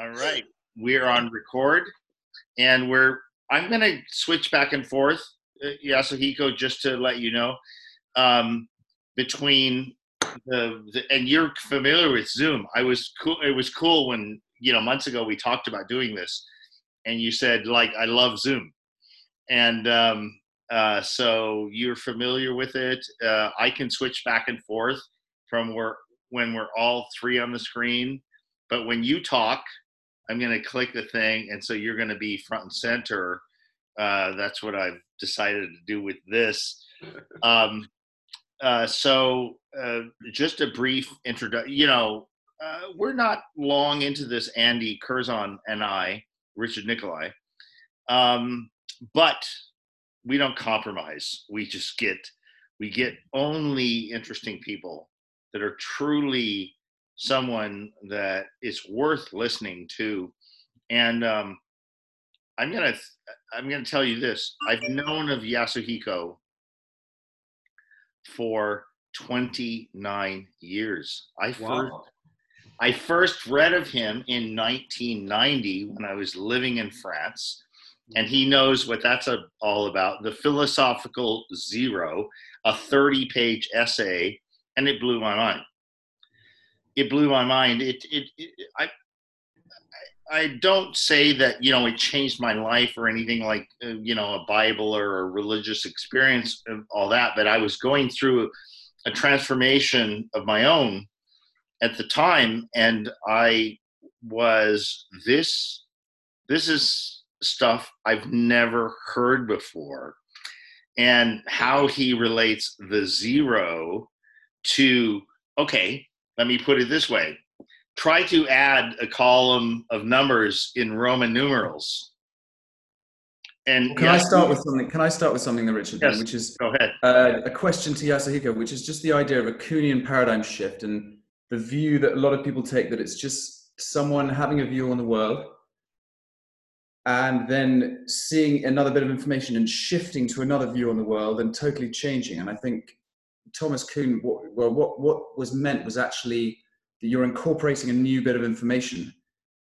All right, we're on record, and we're. I'm going to switch back and forth, uh, Yasuhiko, just to let you know, um, between the, the and you're familiar with Zoom. I was cool. It was cool when you know months ago we talked about doing this, and you said like I love Zoom, and um, uh, so you're familiar with it. Uh, I can switch back and forth from where when we're all three on the screen, but when you talk, I'm going to click the thing, and so you're going to be front and center. Uh, that's what I've decided to do with this. Um, uh, so, uh, just a brief introduction. You know, uh, we're not long into this. Andy Curzon and I, Richard Nikolai, um, but we don't compromise. We just get we get only interesting people that are truly someone that is worth listening to. And um, I'm gonna I'm gonna tell you this. I've known of Yasuhiko for 29 years. I Wow. first I first read of him in 1990 when I was living in France, and he knows what that's a, all about. The philosophical zero, a 30-page essay, and it blew my mind. It blew my mind. It, it, it I, I don't say that you know it changed my life or anything like uh, you know a Bible or a religious experience, and all that. But I was going through a transformation of my own at the time, and I was this. This is stuff I've never heard before, and how he relates the zero to okay. Let me put it this way try to add a column of numbers in Roman numerals. And Can I start with something? Can I start with something, that Richard, Yes. which is Go ahead. uh, a question to Yasuhiko, which is just the idea of a Kuhnian paradigm shift and the view that a lot of people take that it's just someone having a view on the world and then seeing another bit of information and shifting to another view on the world and totally changing. And I think Thomas Kuhn, what, well, what, what was meant was actually that you're incorporating a new bit of information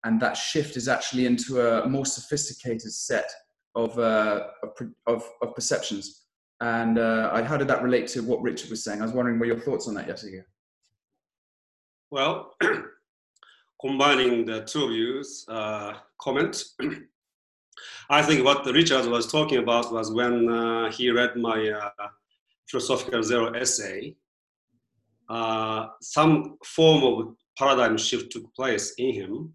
and that shift is actually into a more sophisticated set of, uh, of, of, of perceptions. And uh, how did that relate to what Richard was saying? I was wondering what your thoughts on that, Yasuhiko. Well, combining the two views, uh, comment. I think what Richard was talking about was when uh, he read my uh, philosophical zero essay. Uh, some form of paradigm shift took place in him.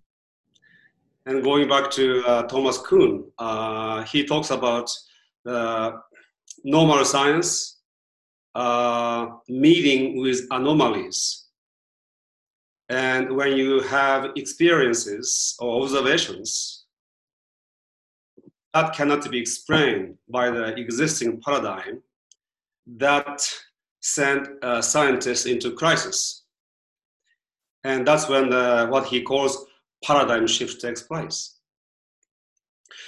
And going back to uh, Thomas Kuhn, uh, he talks about the normal science uh, meeting with anomalies. And when you have experiences or observations that cannot be explained by the existing paradigm, that sent uh, scientists into crisis. And that's when the, what he calls paradigm shift takes place.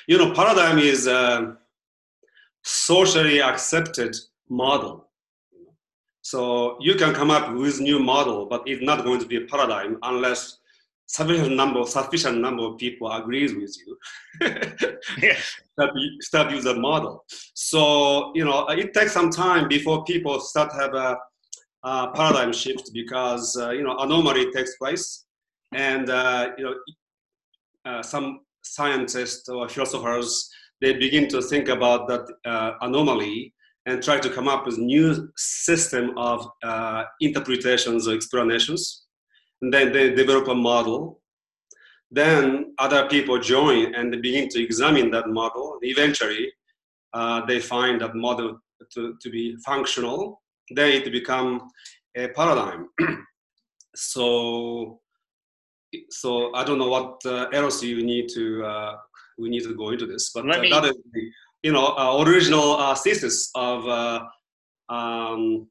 You know, paradigm is a socially accepted model. So you can come up with new model, but it's not going to be a paradigm unless sufficient number sufficient number of people agrees with you. Start, start use a model. So you know it takes some time before people start have a, a paradigm shift because uh, you know anomaly takes place, and uh, you know uh, some scientists or philosophers they begin to think about that uh, anomaly and try to come up with new system of uh, interpretations or explanations. And then they develop a model. Then other people join and they begin to examine that model. Eventually, uh, they find that model to, to be functional. Then it become a paradigm. so, so I don't know what uh, else you need to uh, we need to go into this, but Let me- that is you know uh, original uh, thesis of uh, um,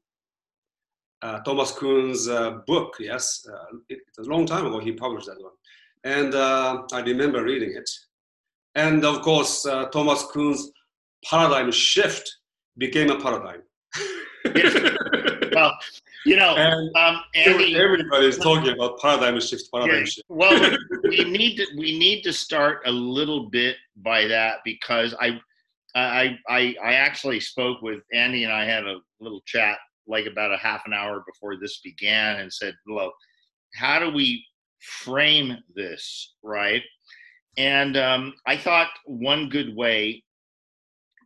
Thomas Kuhn's uh, book. Yes, uh, it, it's a long time ago he published that one, and uh, I remember reading it. And of course, uh, Thomas Kuhn's paradigm shift became a paradigm. well, you know, And um, Andy, everybody is talking about paradigm shift, paradigm Yeah, shift. well, we need to we need to start a little bit by that because I I I I actually spoke with Andy and I had a little chat like about a half an hour before this began and said, "Look, how do we frame this right?" And um, I thought one good way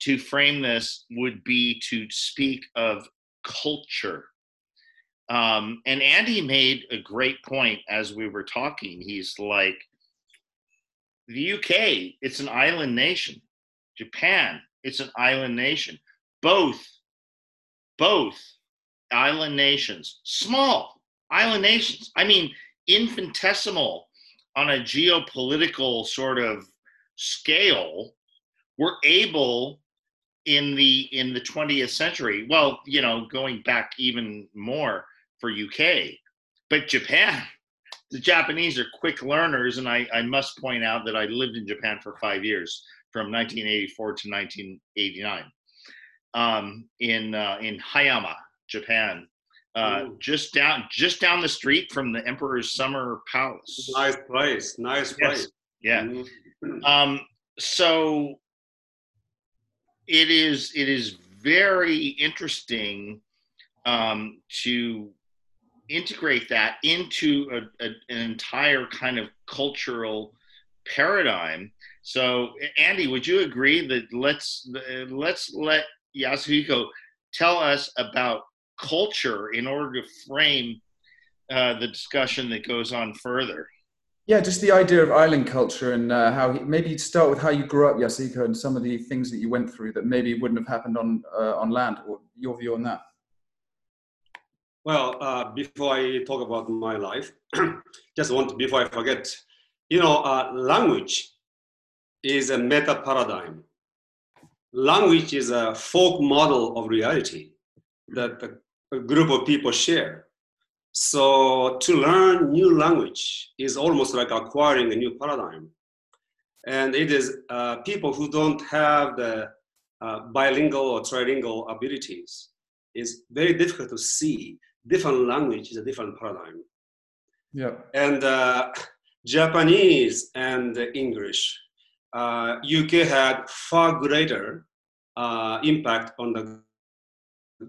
to frame this would be to speak of culture um, and Andy made a great point as we were talking. He's like, the UK, it's an island nation. Japan, it's an island nation. Both, both island nations, small island nations. I mean, infinitesimal on a geopolitical sort of scale, were able in the in the 20th century well you know going back even more for uk but japan the japanese are quick learners and i i must point out that i lived in japan for five years from 1984 to 1989 um, in uh, in hayama japan uh, just down just down the street from the emperor's summer palace Nice place, nice Yes. place. yeah Mhm. um, so it is it is very interesting um, to integrate that into a, a, an entire kind of cultural paradigm. So, Andy, would you agree that let's let's let Yasuhiko tell us about culture in order to frame uh, the discussion that goes on further? Yeah, just the idea of island culture and uh, how he, maybe you'd start with how you grew up, Yasuhiko, and some of the things that you went through that maybe wouldn't have happened on uh, on land. Or your view on that? Well, uh, before I talk about my life, just want before I forget, you know, uh, language is a meta paradigm. Language is a folk model of reality that a, a group of people share. So to learn new language is almost like acquiring a new paradigm. And it is uh, people who don't have the uh, bilingual or trilingual abilities. It's very difficult to see different language is a different paradigm. Yeah, And uh, Japanese and English, uh, UK had far greater uh, impact on the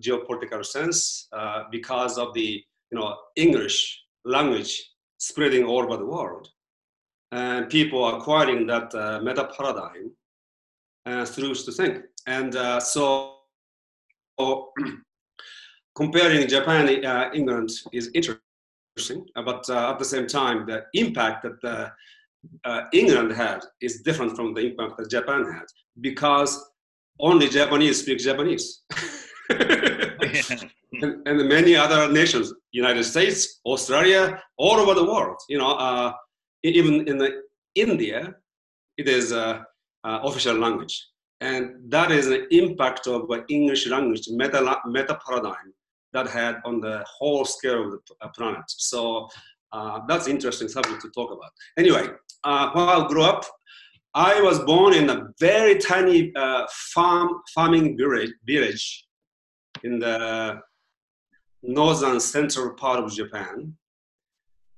geopolitical sense uh, because of the you know English language spreading all over the world, and people acquiring that uh, meta paradigm uh, through to think. And uh, so, comparing Japan, uh, England is interesting, uh, but uh, at the same time, the impact that uh, England had is different from the impact that Japan had because only Japanese speak Japanese. and, and many other nations, United States, Australia, all over the world. You know, uh, even in the India, it is uh, uh, official language, and that is an impact of English language meta, meta paradigm that had on the whole scale of the uh, planet. So uh, that's interesting subject to talk about. Anyway, while I grew up, I was born in a very tiny farm farming village, village in the northern central part of Japan.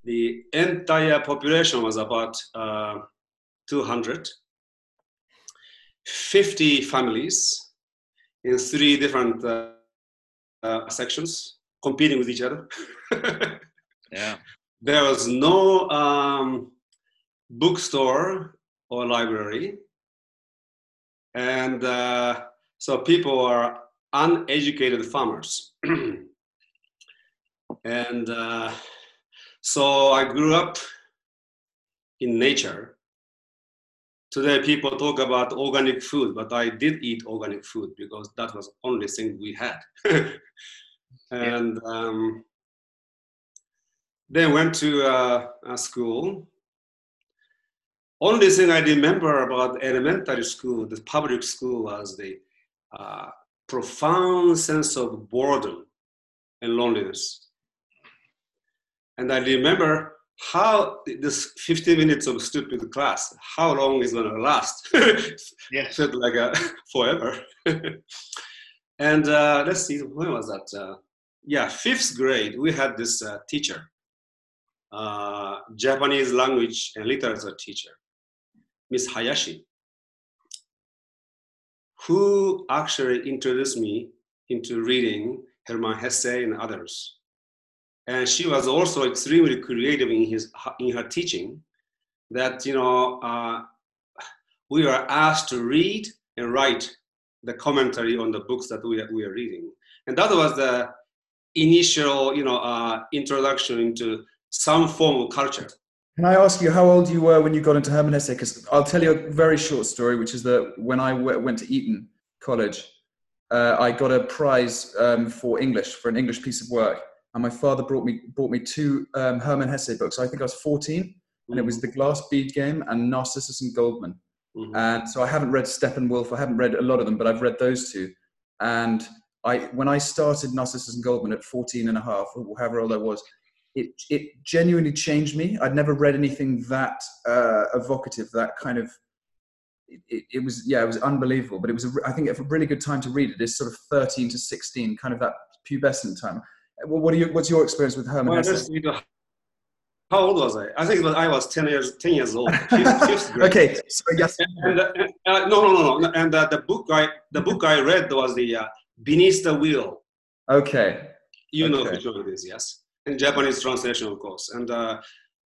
The entire population was about uh, 200. 50 families in three different uh, uh, sections competing with each other. yeah. there was no um, bookstore or library. And uh, so people are uneducated farmers. and uh, so I grew up in nature. Today people talk about organic food, but I did eat organic food because that was the only thing we had. and um, then went to uh, a school. Only thing I remember about elementary school, the public school, was the uh, profound sense of boredom and loneliness. And I remember how this 15 minutes of stupid class, how long is to last? Yes. felt like a forever. and uh, let's see, when was that? Uh, yeah, fifth grade, we had this uh, teacher, uh, Japanese language and literature teacher, Miss Hayashi, who actually introduced me into reading Hermann Hesse and others. And she was also extremely creative in, his, in her teaching that, you know, uh, we are asked to read and write the commentary on the books that we are, we are reading. And that was the initial, you know, uh, introduction into some form of culture. Can I ask you how old you were when you got into Hesse? Because I'll tell you a very short story, which is that when I w- went to Eton College, uh, I got a prize um, for English for an English piece of work, and my father brought me brought me two um, Hermann Hesse books. I think I was 14, mm-hmm. and it was. The Glass Bead Game and Narcissus and Goldmund. Mm-hmm. And so I haven't read Steppenwolf. I haven't read a lot of them, but I've read those two. And I, when I started Narcissus and Goldmund at 14 and a half, or however old I was, it, it genuinely changed me. I'd never read anything that uh, evocative, that kind of, it, it, was, yeah, it was unbelievable, but it was, a, I think a really good time to read it is sort of 13 to 16, kind of that pubescent time. Well, what are you, what's your experience with Hermann well, Hesse? how old was I? I think that I was 10 years, 10 years old. okay, so yes. And, uh, uh, no, no, no, no. And uh, the book I, the book I read was the uh, Beneath the Wheel. Okay. You okay. know which one it is, yes. In Japanese translation, of course. And uh,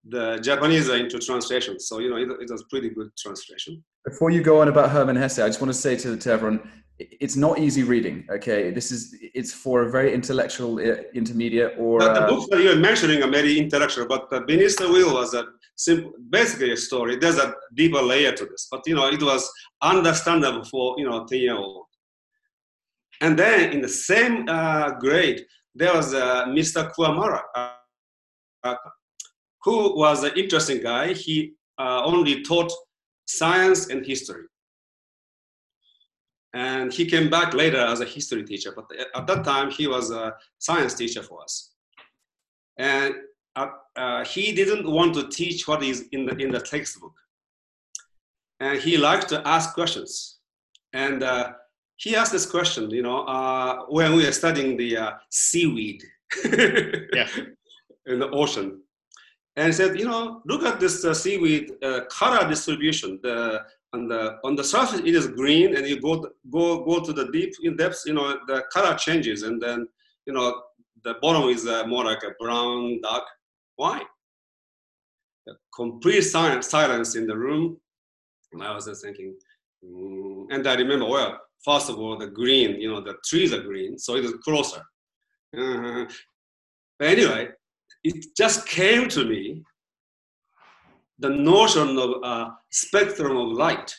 the Japanese are into translation, so you know it, it was pretty good translation. Before you go on about Hermann Hesse, I just want to say to, to everyone, it's not easy reading. Okay, this is it's for a very intellectual uh, intermediate or. The, the uh, books that you're mentioning are very intellectual, but uh, Beneath the Wheel was a simple, basically a story. There's a deeper layer to this, but you know it was understandable for you know ten year old. And then in the same uh, grade, there was uh, Mr. Kuamara, uh, who was an interesting guy. He uh, only taught science and history. And he came back later as a history teacher, but at that time he was a science teacher for us. And uh, uh, he didn't want to teach what is in the, in the textbook. And he liked to ask questions. And he asked this question, you know, uh, when we were studying the uh, seaweed yeah. in the ocean. And he said, you know, look at this uh, seaweed uh, color distribution. The, on, the, on the surface, it is green, and you go, go, go to the deep in depths, you know, the color changes. And then, you know, the bottom is uh, more like a brown, dark. Why? The complete silence, silence in the room. And I was just thinking, mm. and I remember, well, first of all, the green, you know, the trees are green, so it is closer. Uh, anyway, it just came to me the notion of uh, spectrum of light.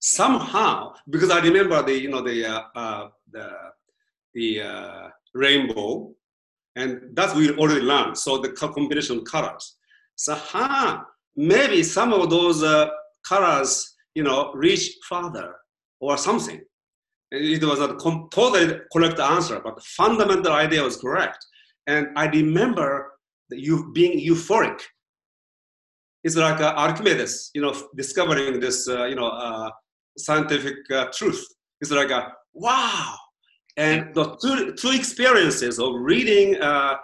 Somehow, because I remember the, you know, the, uh, uh, the, the uh, rainbow, and that we already learned. So the combination of colors. So, huh, maybe some of those uh, colors, you know, reach farther or something. It was a totally correct answer, but the fundamental idea was correct. And I remember you being euphoric. It's like uh, Archimedes, you know, discovering this, uh, you know, uh, scientific uh, truth. It's like a wow. And the two, two experiences of reading uh,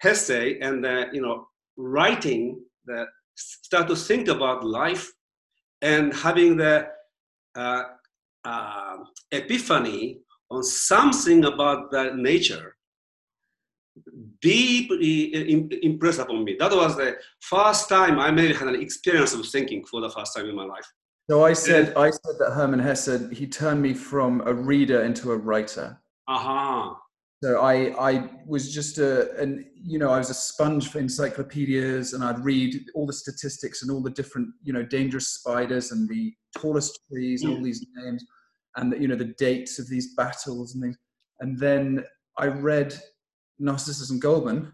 Hesse and uh, you know writing that start to think about life and having the uh, epiphany on something about that nature deeply impressed upon me. That was the first time I maybe had an experience of thinking for the first time in my life. So I said, I said that Hermann Hesse he turned me from a reader into a writer. Aha. Uh-huh. So I, I was just a, and you know, I was a sponge for encyclopedias, and I'd read all the statistics and all the different, you know, dangerous spiders and the tallest trees and all these names and the, you know the dates of these battles and things. And then I read Narcissus and Goldmund,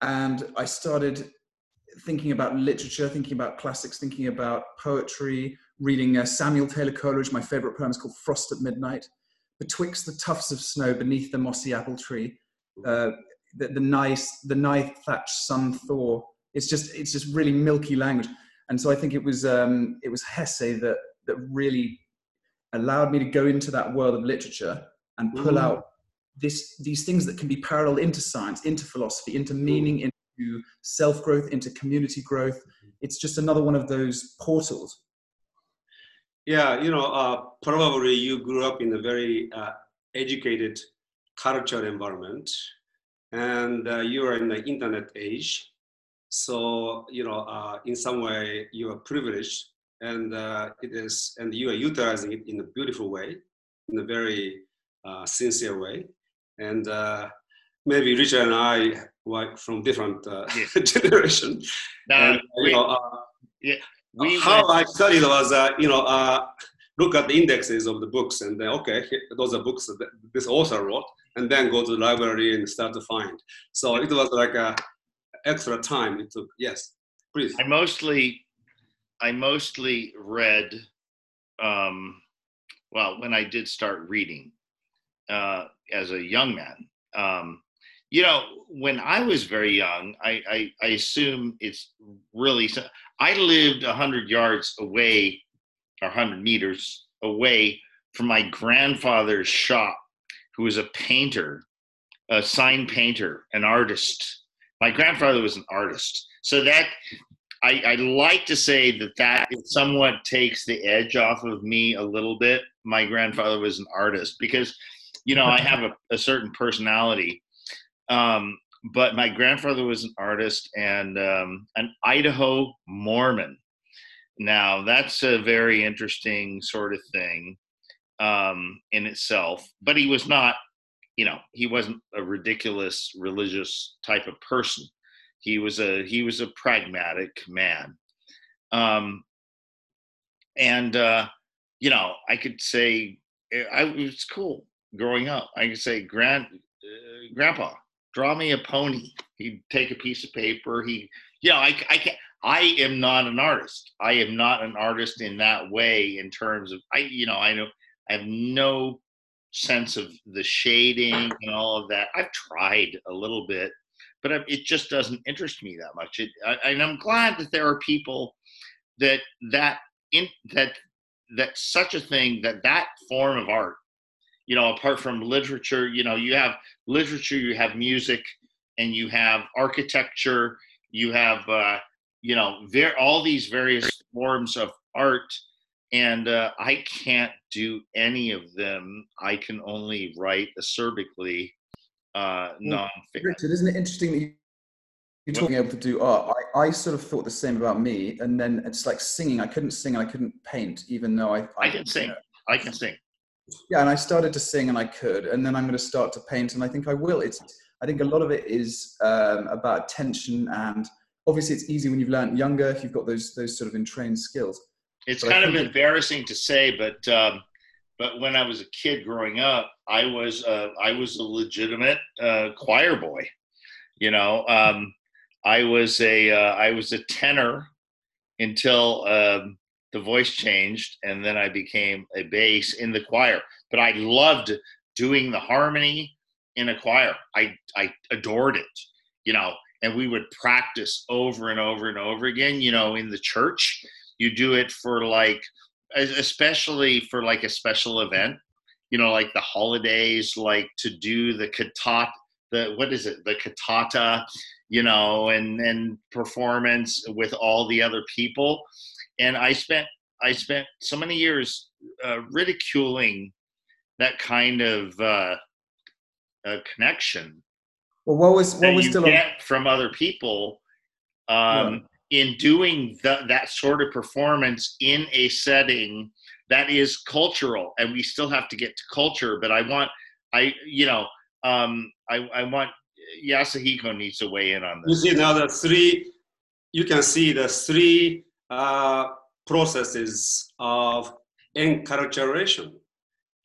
and I started thinking about literature, thinking about classics, thinking about poetry, reading uh, Samuel Taylor Coleridge. My favorite poem is called Frost at Midnight. Betwixt the tufts of snow beneath the mossy apple tree, uh, the, the nice, the night thatched sun thaw. It's just, it's just really milky language. And so I think it was, um, it was Hesse that that really allowed me to go into that world of literature and pull mm. out this these things that can be parallel into science, into philosophy, into meaning, into self growth, into community growth. It's just another one of those portals. Yeah, you know, uh, probably you grew up in a very uh, educated cultural environment, and uh, you are in the internet age. So, you know, uh, in some way, you are privileged, and uh, it is, and you are utilizing it in a beautiful way, in a very uh, sincere way, and maybe Richard and I were from different generation. Now, and, you know, yeah we how went, I studied was, uh, you know, uh, look at the indexes of the books and then, okay, those are books that this author wrote, and then go to the library and start to find. So it was like a extra time it took. Yes, please. I mostly, I mostly read, um, well, when I did start reading uh, as a young man. Um, you know, when I was very young, I, I, I assume it's really. I lived hundred yards away, or hundred meters away from my grandfather's shop, who was a painter, a sign painter, an artist. My grandfather was an artist, so that I, I like to say that that somewhat takes the edge off of me a little bit. My grandfather was an artist because, you know, I have a, a certain personality um, but my grandfather was an artist and um, an Idaho Mormon. Now, that's a very interesting sort of thing um, in itself, but he was not, you know, he wasn't a ridiculous religious type of person. He was a he was a pragmatic man, um, and uh, you know, I could say eh, I was cool growing up. I could say, grand, uh, grandpa, draw me a pony. He'd take a piece of paper. He, you know, I, I can't. I am not an artist. I am not an artist in that way. In terms of, I, you know, I know I have no sense of the shading and all of that. I've tried a little bit, but it just doesn't interest me that much. It, I, and I'm glad that there are people that that in that that such a thing that that form of art you know apart from literature you know you have literature you have music and you have architecture you have uh, you know ver- all these various forms of art and uh, i can't do any of them i can only write acerbically uh, non-fiction richard isn't it interesting that you you're talking able to do art. I, I sort of thought the same about me, and then it's like singing. I couldn't sing, I couldn't paint, even though I I, I can sing. I can sing yeah and i started to sing and i could and then i'm going to start to paint and i think i will it's i think a lot of it is um, about attention and obviously it's easy when you've learned younger if you've got those those sort of entrained skills it's but kind of embarrassing to say but um, but when i was a kid growing up i was uh, i was a legitimate uh, choir boy you know um, i was a uh, I was a tenor until um, the voice changed and then I became a bass in the choir. But I loved doing the harmony in a choir. I I adored it, you know, and we would practice over and over and over again, you know, in the church. You do it for like especially for like a special event, you know, like the holidays, like to do the katat the what is it, the katata, you know, and and performance with all the other people and I spent I spent so many years uh, ridiculing that kind of uh, uh, connection. Well, what was what was you still get from other people um, yeah. In doing the, that sort of performance in a setting that is cultural, and we still have to get to culture. But I want, I you know, um, I, I want Yasuhiko needs to weigh in on this. You see now the three, you can see the three uh, processes of enculturation.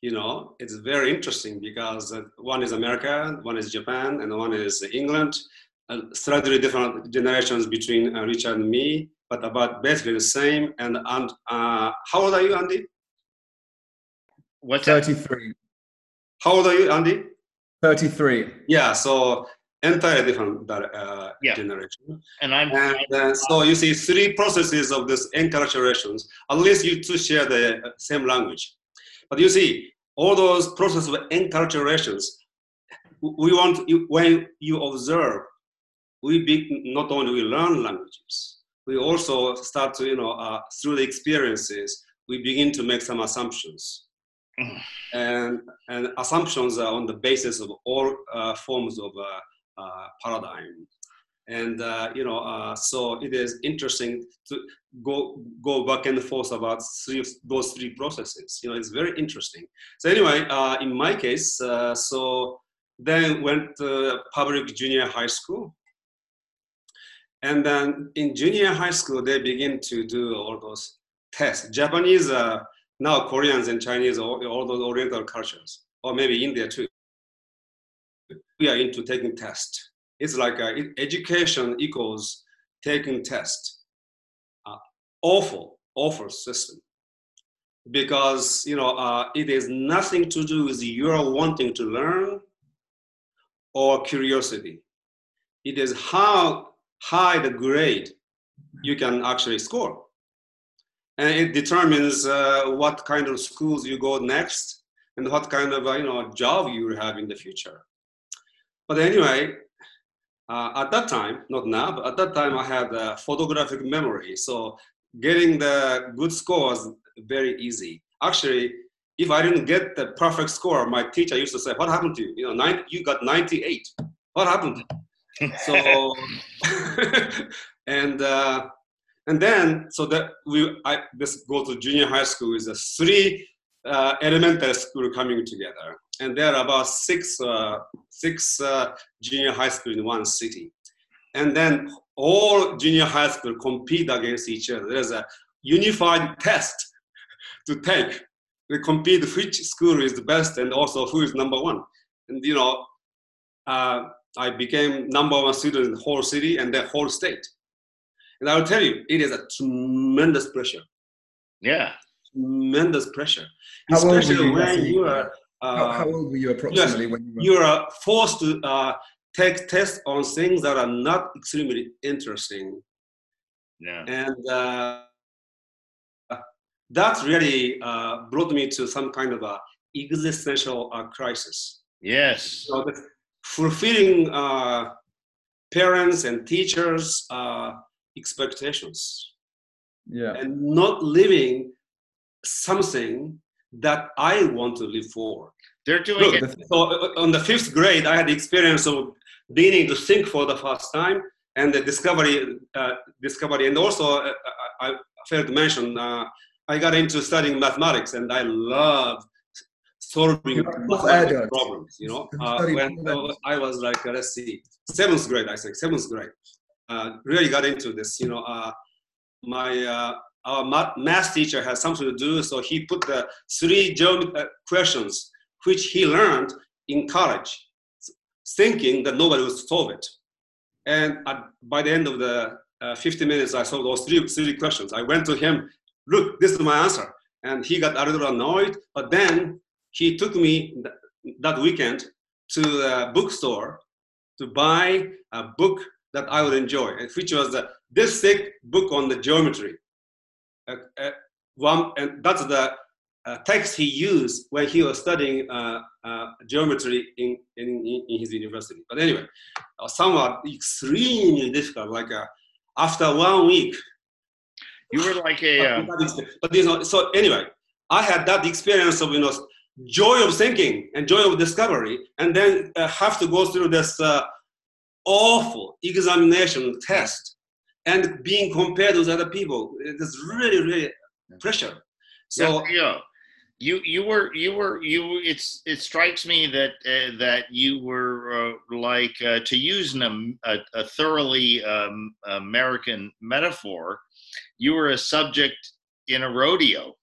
You know, it's very interesting because one is America, one is Japan, and one is England. Uh, slightly different generations between uh, Richard and me, but about basically the same. And, and uh, how old are you, Andy? What's 33. How old are you, Andy? 33. Yeah, so entirely different uh, yeah. generation. And I'm and uh, so you see three processes of this enculturations. At least you two share the same language, but you see all those processes of enculturations we want you, when you observe, we be, not only we learn languages, we also start to you know uh, through the experiences we begin to make some assumptions. Mm. and, and assumptions are on the basis of all uh, forms of uh, uh, paradigm and uh, you know uh, so it is interesting to go go back and forth about three those three processes you know it's very interesting so anyway uh, in my case uh, so then went to public junior high school and then in junior high school they begin to do all those tests japanese uh, now koreans and chinese all, all those oriental cultures or maybe india too we are into taking tests it's like uh, education equals taking test. Uh, awful, awful system. Because you know uh, it is nothing to do with your wanting to learn or curiosity. It is how high the grade you can actually score, and it determines uh, what kind of schools you go next and what kind of uh, you know job you have in the future. But anyway, uh, at that time, not now, but at that time I had a photographic memory. So getting the good score was very easy. Actually, if I didn't get the perfect score, my teacher used to say, "What happened to you? You know, you got 98. What happened?" So, and uh, and then so that we I this go to junior high school is a three uh, elementary school coming together and there are about six, uh, six uh, junior high school in one city. And then all junior high school compete against each other. There's a unified test to take. They compete which school is the best and also who is number one. And you know, uh, I became number one student in the whole city and the whole state. And I will tell you, it is a tremendous pressure. Yeah. Tremendous pressure. How Especially when you are how, how, uh, old were you approximately yes, when you were? You are forced to uh, take tests on things that are not extremely interesting. Yeah. And uh, that really uh, brought me to some kind of a existential uh, crisis. Yes. So fulfilling uh, parents and teachers' expectations. Yeah. And not living something that I want to live for. They're doing Look, it. So uh, on the fifth grade, I had the experience of beginning to think for the first time and the discovery, uh, discovery, and also uh, I, I failed to mention uh, I got into studying mathematics, and I love solving problems. You know, uh, when I was like, uh, let's see, seventh grade, I think seventh grade, really got into this. You know, my our math teacher had something to do, so he put the three uh, questions which he learned in college, thinking that nobody would solve it. And by the end of the uh, 50 minutes, I solved those three, three questions. I went to him, look, this is my answer. And he got a little annoyed, but then he took me th- that weekend to the bookstore to buy a book that I would enjoy, which was the, this thick book on the geometry. Uh, uh, one, and that's the uh, text he used when he was studying uh, uh, geometry in, in, in, his university. But anyway, uh, somewhat extremely difficult. Like after one week, you were like a. but you know, so anyway, I had that experience of you know joy of thinking and joy of discovery, and then have to go through this awful examination test and being compared with other people. It's really, really pressure. So yeah, you you were you were you. It's it strikes me that uh, that you were uh, like uh, to use an, a, a thoroughly um, American metaphor. You were a subject in a rodeo,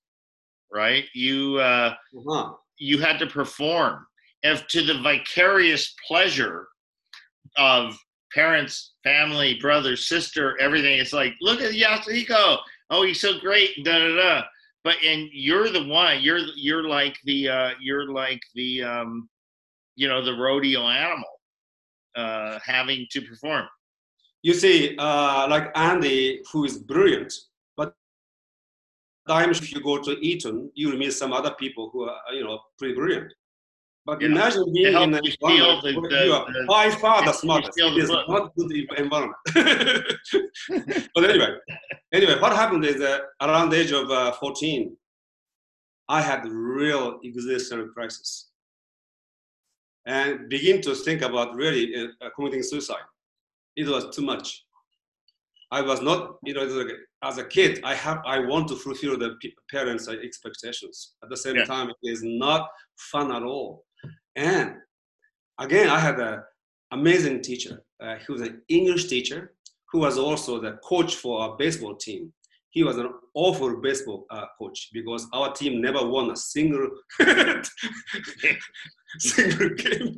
right? You uh, uh-huh. You had to perform, if to the vicarious pleasure of parents, family, brother, sister, everything. It's like, look at Yasuhiko. Oh, he's so great. Da da da. But and you're the one. You're you're like the uh, you're like the um, you know the rodeo animal uh, having to perform. You see, uh, like Andy, who is brilliant, times if you go to Eton, you will meet some other people who are you know pretty brilliant. But Yeah. imagine being in an environment the- where the- you are the- by far the smartest. It book. not good environment. but anyway, anyway, what happened is that around the age of uh, 14, I had real existential crisis and begin to think about really uh, committing suicide. It was too much. I was not, you know, it was like, as a kid, I have, I want to fulfill the parents' expectations. At the same Yeah. time, it is not fun at all. And again, I had an amazing teacher. Uh, he was an English teacher who was also the coach for our baseball team. He was an awful baseball uh, coach because our team never won a single single game.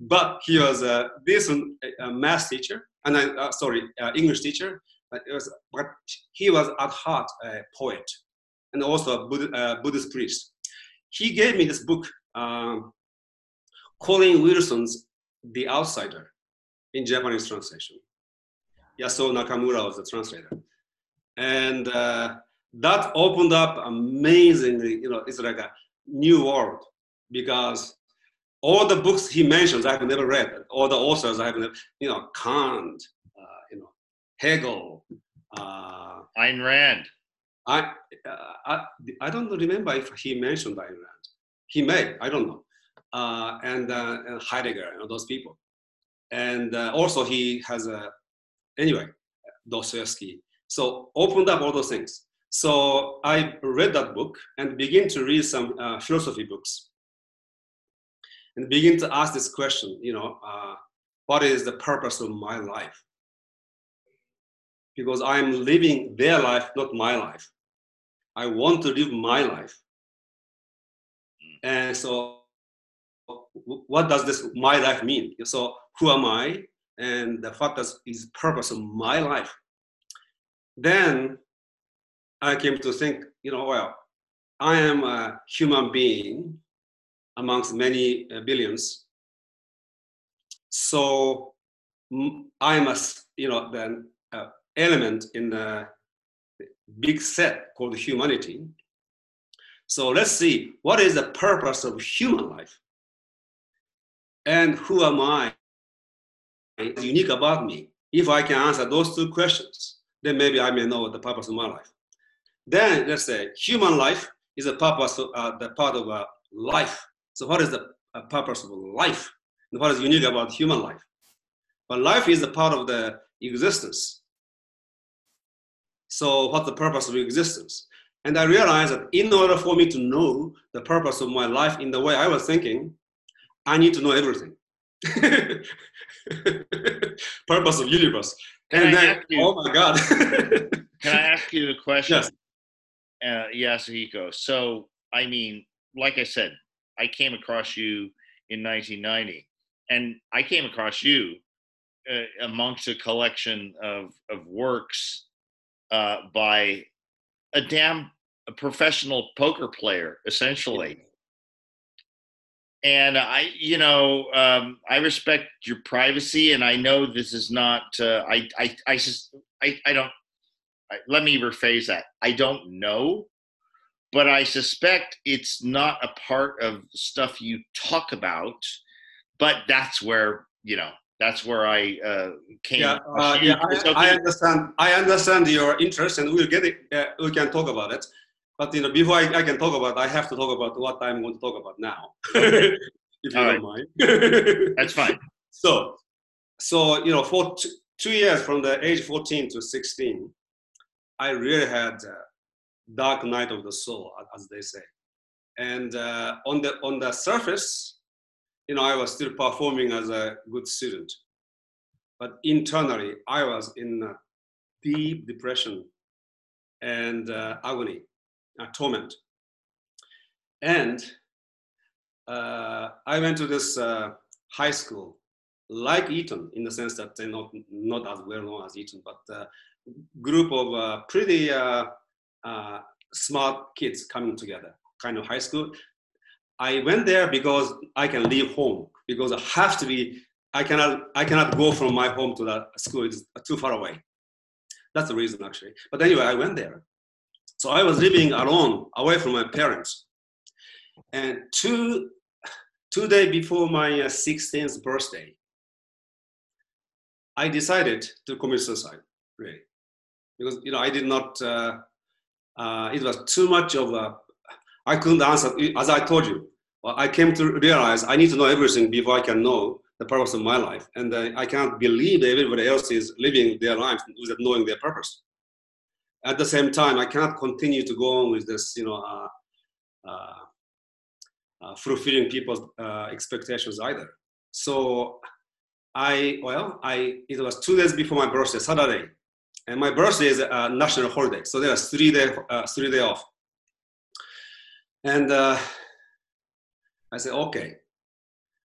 but he was a decent uh, math teacher, and I, uh, sorry, uh, English teacher. But, was, but he was at heart a poet and also a Buddhist, uh, Buddhist priest. He gave me this book, um, Colin Wilson's The Outsider, in Japanese translation. Yasuo Nakamura was the translator. And uh, that opened up amazingly, you know, it's like a new world because all the books he mentions I've never read, all the authors I've never, you know, Kant, Hegel, uh, Ayn Rand. I, uh, I, I don't remember if he mentioned Ayn Rand. He may, I don't know. Uh, and, uh, and Heidegger and those people. And uh, also he has a, anyway, Dostoevsky. So opened up all those things. So I read that book and begin to read some uh, philosophy books and begin to ask this question, you know, uh, what is the purpose of my life? Because I'm living their life, not my life. I want to live my life. And so, what does this my life mean? So, who am I? And the what does is purpose of my life? Then I came to think, you know, well, I am a human being amongst many uh, billions. So mm, I'm a, you know, then uh, element in the big set called humanity. So let's see, what is the purpose of human life? And who am I? Is unique about me. If I can answer those two questions, then maybe I may know the purpose of my life. Then let's say human life is a purpose, of, uh, the part of uh, life. So what is the uh, purpose of life? And what is unique about human life? But life is a part of the existence. So what's the purpose of existence? And I realized that in order for me to know the purpose of my life in the way I was thinking, I need to know everything. purpose of universe. Can and I then, you- oh my God. Can I ask you a question? Yes. Uh, Yasuhiko. So, I mean, like I said, I came across you in 1990, and I came across you uh, amongst a collection of, of works uh, by a damn a professional poker player, essentially. And I, you know, um, I respect your privacy, and I know this is not. Uh, I, I, I, sus- I, I don't I- let me rephrase that. I don't know, but I suspect it's not a part of stuff you talk about. But that's where you know that's where I uh, came. yeah, uh, yeah I, I understand. I understand your interest, and we'll get it. Uh, we can talk about it. But you know, before I, I can talk about, I have to talk about what I'm going to talk about now, if you don't mind. that's fine. So, so you know, for t- two years from the age 14 to 16, I really had a dark night of the soul, as they say. And uh, on the on the surface, you know, I was still performing as a good student, but internally, I was in deep depression and uh, agony, uh, torment. And uh, I went to this uh, high school, like Eton, in the sense that they're not not as well known as Eton, but uh, group of uh, pretty uh, uh, smart kids coming together, kind of high school. I went there because I can leave home because I have to be. I cannot. I cannot go from my home to that school. It's too far away. That's the reason, actually. But anyway, I went there. So I was living alone, away from my parents. And two two days before my uh, 16th birthday, I decided to commit suicide, really, because you know I did not. Uh, uh, it was too much of a. I couldn't answer. As I told you, I came to realize I need to know everything before I can know the purpose of my life, and uh, I can't believe everybody else is living their life without knowing their purpose. At the same time, I cannot continue to go on with this, you know, uh, uh, uh fulfilling people's uh, expectations either. So I well, I it was two days before my birthday, Saturday, and my birthday is a national holiday, so there was three day uh, three day off. And uh, I said, okay,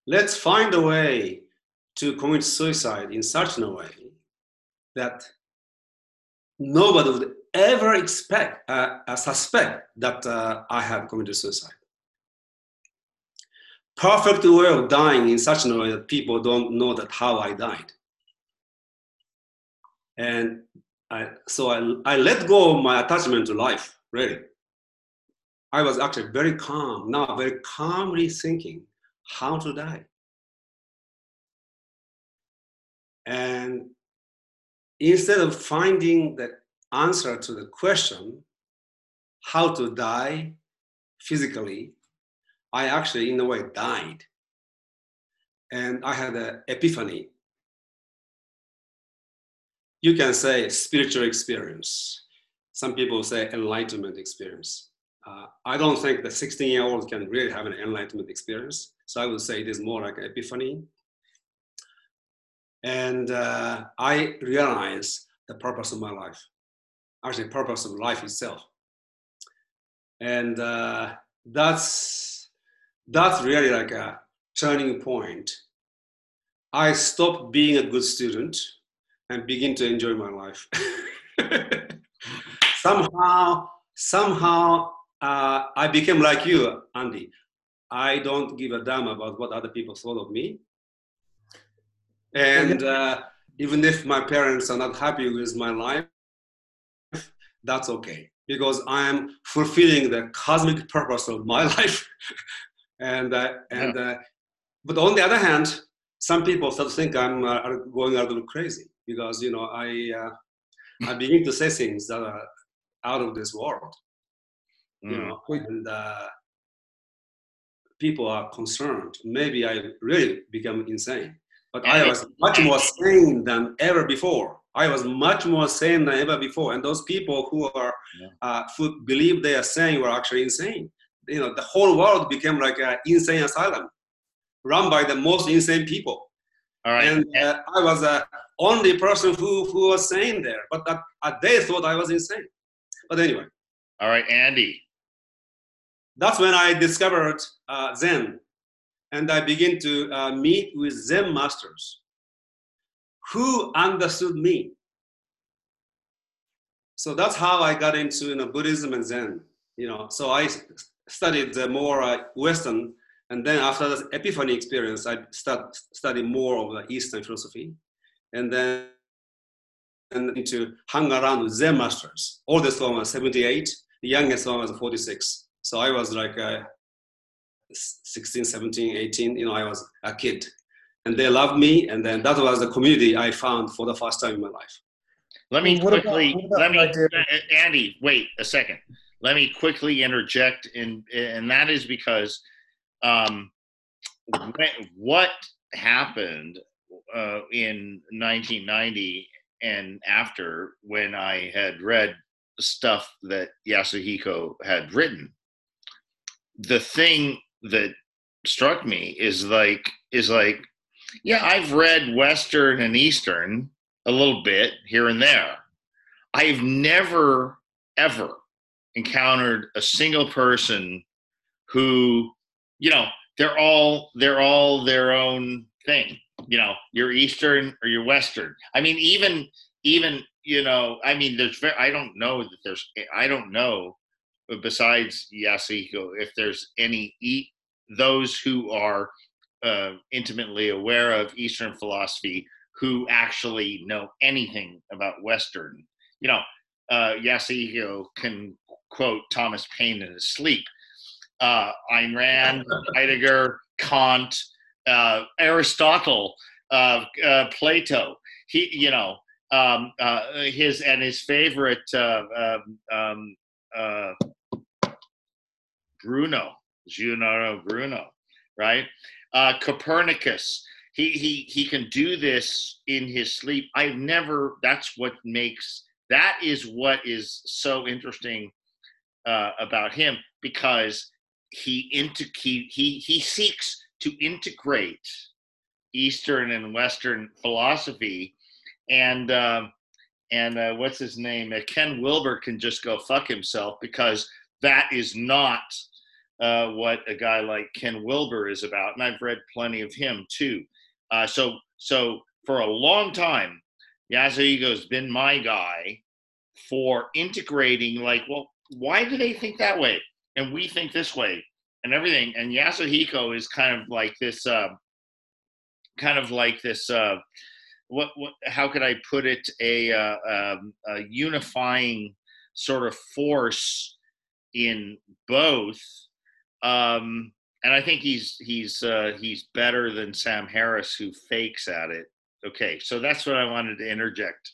let's find a way to commit suicide in such a way that nobody would ever expect uh, uh, suspect that uh, I have committed suicide perfect way of dying in such a way that people don't know that how I died. And I, so I, I let go of my attachment to life, really. I was actually very calm, now very calmly thinking how to die. And instead of finding the answer to the question, how to die physically, I actually, in a way, died. And I had an epiphany. You can say spiritual experience. Some people say enlightenment experience. Uh, I don't think the 16 year old can really have an enlightenment experience. So I would say it is more like an epiphany. And uh, I realized the purpose of my life, actually, purpose of life itself. And uh, that's that's really like a turning point. I stopped being a good student and begin to enjoy my life. somehow, somehow, uh, I became like you, Andy. I don't give a damn about what other people thought of me. And uh, even if my parents are not happy with my life, that's okay because I am fulfilling the cosmic purpose of my life. And uh, and yeah. uh, but on the other hand, some people start to think I'm uh, going a little crazy because you know I uh, I begin to say things that are out of this world. You mm. know, and uh, people are concerned. Maybe I really become insane. But I was much more sane than ever before. I was much more sane than ever before. And those people who are yeah. uh, who believe they are sane were actually insane you know, the whole world became like an insane asylum run by the most insane people. All right. And uh, I was the only person who, who was sane there, but that, uh, they thought I was insane. But anyway. All right, Andy. That's when I discovered uh, Zen. And I began to uh, meet with Zen masters who understood me. So that's how I got into you know, Buddhism and Zen. You know, so I studied more uh, Western, and then after the Epiphany experience, I start study more of the Eastern philosophy, and then and to hang around with Zen masters. Oldest one was 78, the youngest one was 46. So I was like uh, 16, 17, 18. You know, I was a kid, and they loved me, and then that was the community I found for the first time in my life. Let me quickly, let me, uh, Andy, wait a second let me quickly interject, and and that is because um, what happened uh, in 1990 and after when I had read stuff that Yasuhiko had written, the thing that struck me is like is like yeah I've read Western and Eastern a little bit here and there. I've never ever encountered a single person who, you know, they're all they're all their own thing. You know, you're Eastern or you're Western. I mean, even even you know, I mean, there's very, I don't know that there's I don't know besides Yasuhiko if there's any those who are uh, intimately aware of Eastern philosophy who actually know anything about Western. You know, uh, Yasuhiko can quote Thomas Paine in his sleep. uh, Ayn Rand, Heidegger, Kant, uh, Aristotle, uh, uh, Plato. He, you know, um, uh, his and his favorite uh, um, um, uh, Bruno, Giordano Bruno, right? Uh, Copernicus. He he he can do this in his sleep. I've never. That's what makes. That is what is so interesting uh, about him because he into he, he he seeks to integrate Eastern and Western philosophy, and uh, and uh, what's his name? Uh, Ken Wilber can just go fuck himself because that is not uh, what a guy like Ken Wilber is about, and I've read plenty of him too. Uh, so so for a long time, Yasuhiko's been my guy for integrating. Like, well, why do they think that way, and we think this way, and everything? And Yasuhiko is kind of like this. Uh, kind of like this uh, what, what how could I put it a, uh, um, a unifying sort of force in both um, and I think he's he's uh, he's better than Sam Harris who fakes at it. Okay so that's what I wanted to interject.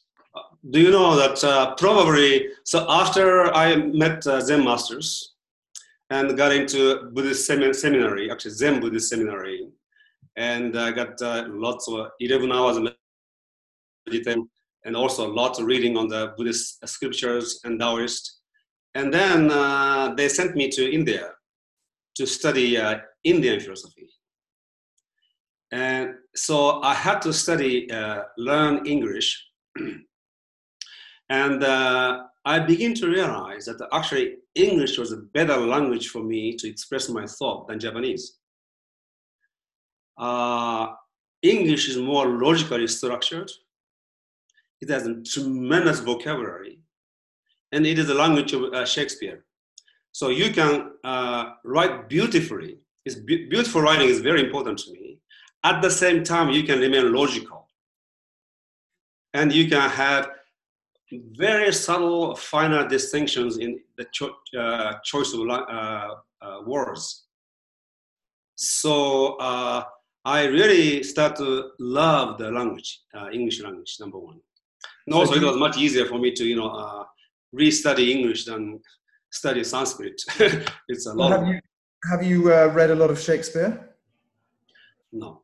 Do you know that uh, probably so after I met uh, Zen masters and got into Buddhist seminary actually Zen Buddhist seminary and I got uh, lots of 11 hours meditation and also lots of reading on the Buddhist scriptures and Taoist. And then uh, they sent me to India to study uh, Indian philosophy. And so I had to study, uh, learn English. and uh, I begin to realize that actually English was a better language for me to express my thought than Japanese uh, English is more logically structured. It has a tremendous vocabulary, and it is the language of uh, Shakespeare. So you can uh, write beautifully. It's be- beautiful writing is very important to me. At the same time, you can remain logical, and you can have very subtle, finer distinctions in the cho- uh, choice of uh, uh, words. So I really start to love the language, uh, English language, number one. And also, it was much easier for me to, you know, uh, re-study English than study Sanskrit. it's a lot. Well, have you have you uh, read a lot of Shakespeare? No,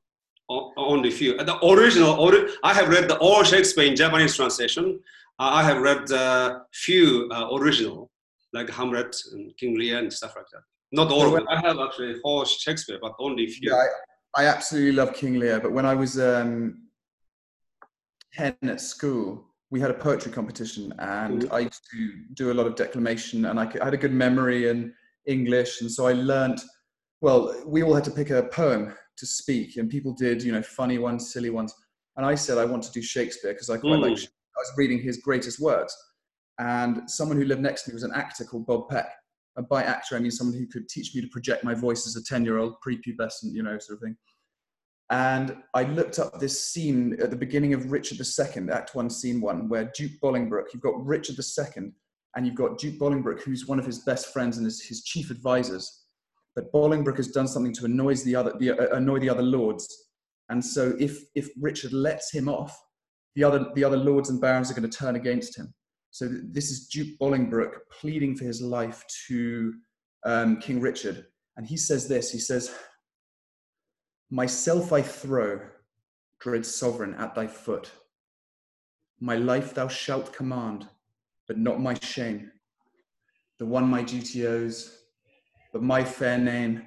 o- only few. The original, ori- I have read the all Shakespeare in Japanese translation. Uh, I have read uh, few uh, original, like Hamlet and King Lear and stuff like that. Not all of them. I have actually all Shakespeare, but only few. Yeah, I absolutely love King Lear, but when I was um, 10 at school, we had a poetry competition and mm-hmm. I used to do a lot of declamation and I, I had a good memory in English. And so I learned, well, we all had to pick a poem to speak and people did, you know, funny ones, silly ones. And I said, I want to do Shakespeare because I quite mm. like, I was reading his greatest works. And someone who lived next to me was an actor called Bob Peck and by actor, I mean someone who could teach me to project my voice as a 10 year old, prepubescent, you know, sort of thing. And I looked up this scene at the beginning of Richard II, Act One, Scene One, where Duke Bolingbroke, you've got Richard II, and you've got Duke Bolingbroke, who's one of his best friends and his, his chief advisors. But Bolingbroke has done something to annoy the other, the, uh, annoy the other lords. And so if, if Richard lets him off, the other, the other lords and barons are going to turn against him. So this is Duke Bolingbroke pleading for his life to um, King Richard. And he says this he says, Myself I throw, dread sovereign, at thy foot. My life thou shalt command, but not my shame. The one my duty owes, but my fair name,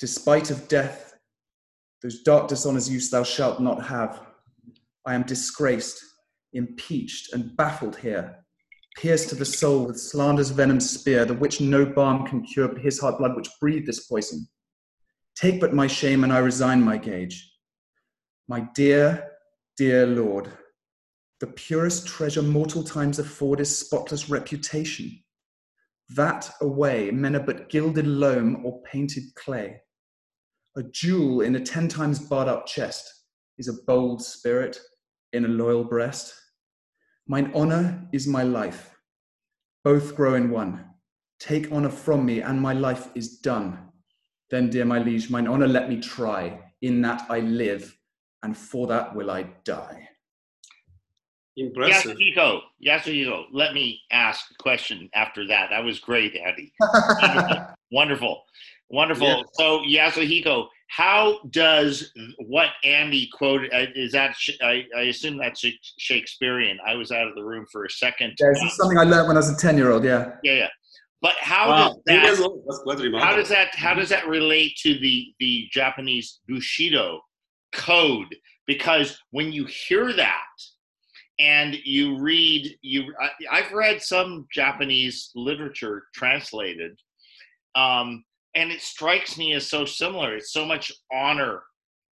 despite of death, those dark dishonors use thou shalt not have. I am disgraced, impeached, and baffled here pierced to the soul with slander's venom spear, the which no balm can cure but his heart blood which breathed this poison. Take but my shame, and I resign my gage. My dear, dear Lord, the purest treasure mortal times afford is spotless reputation. That away, men are but gilded loam or painted clay. A jewel in a ten times barred up chest is a bold spirit in a loyal breast. Mine honor is my life. Both grow in one. take honor from me, and my life is done. Then, dear my liege, mine honor let me try. In that I live, and for that will I die. Impressive. Yasuhiko, Yasuhiko, let me ask a question after that. That was great, Andy. Wonderful. Wonderful. Wonderful. Yeah. So, Yasuhiko, how does what Andy quoted, uh, is that, I, I assume that's Shakespearean. I was out of the room for a second. Yeah, this is something I learned when I was a 10 year old, yeah. Yeah, yeah. But how Wow, does that. How does that how does that relate to the the Japanese Bushido code? Because when you hear that and you read you I, I've read some Japanese literature translated, um, and it strikes me as so similar. It's so much honor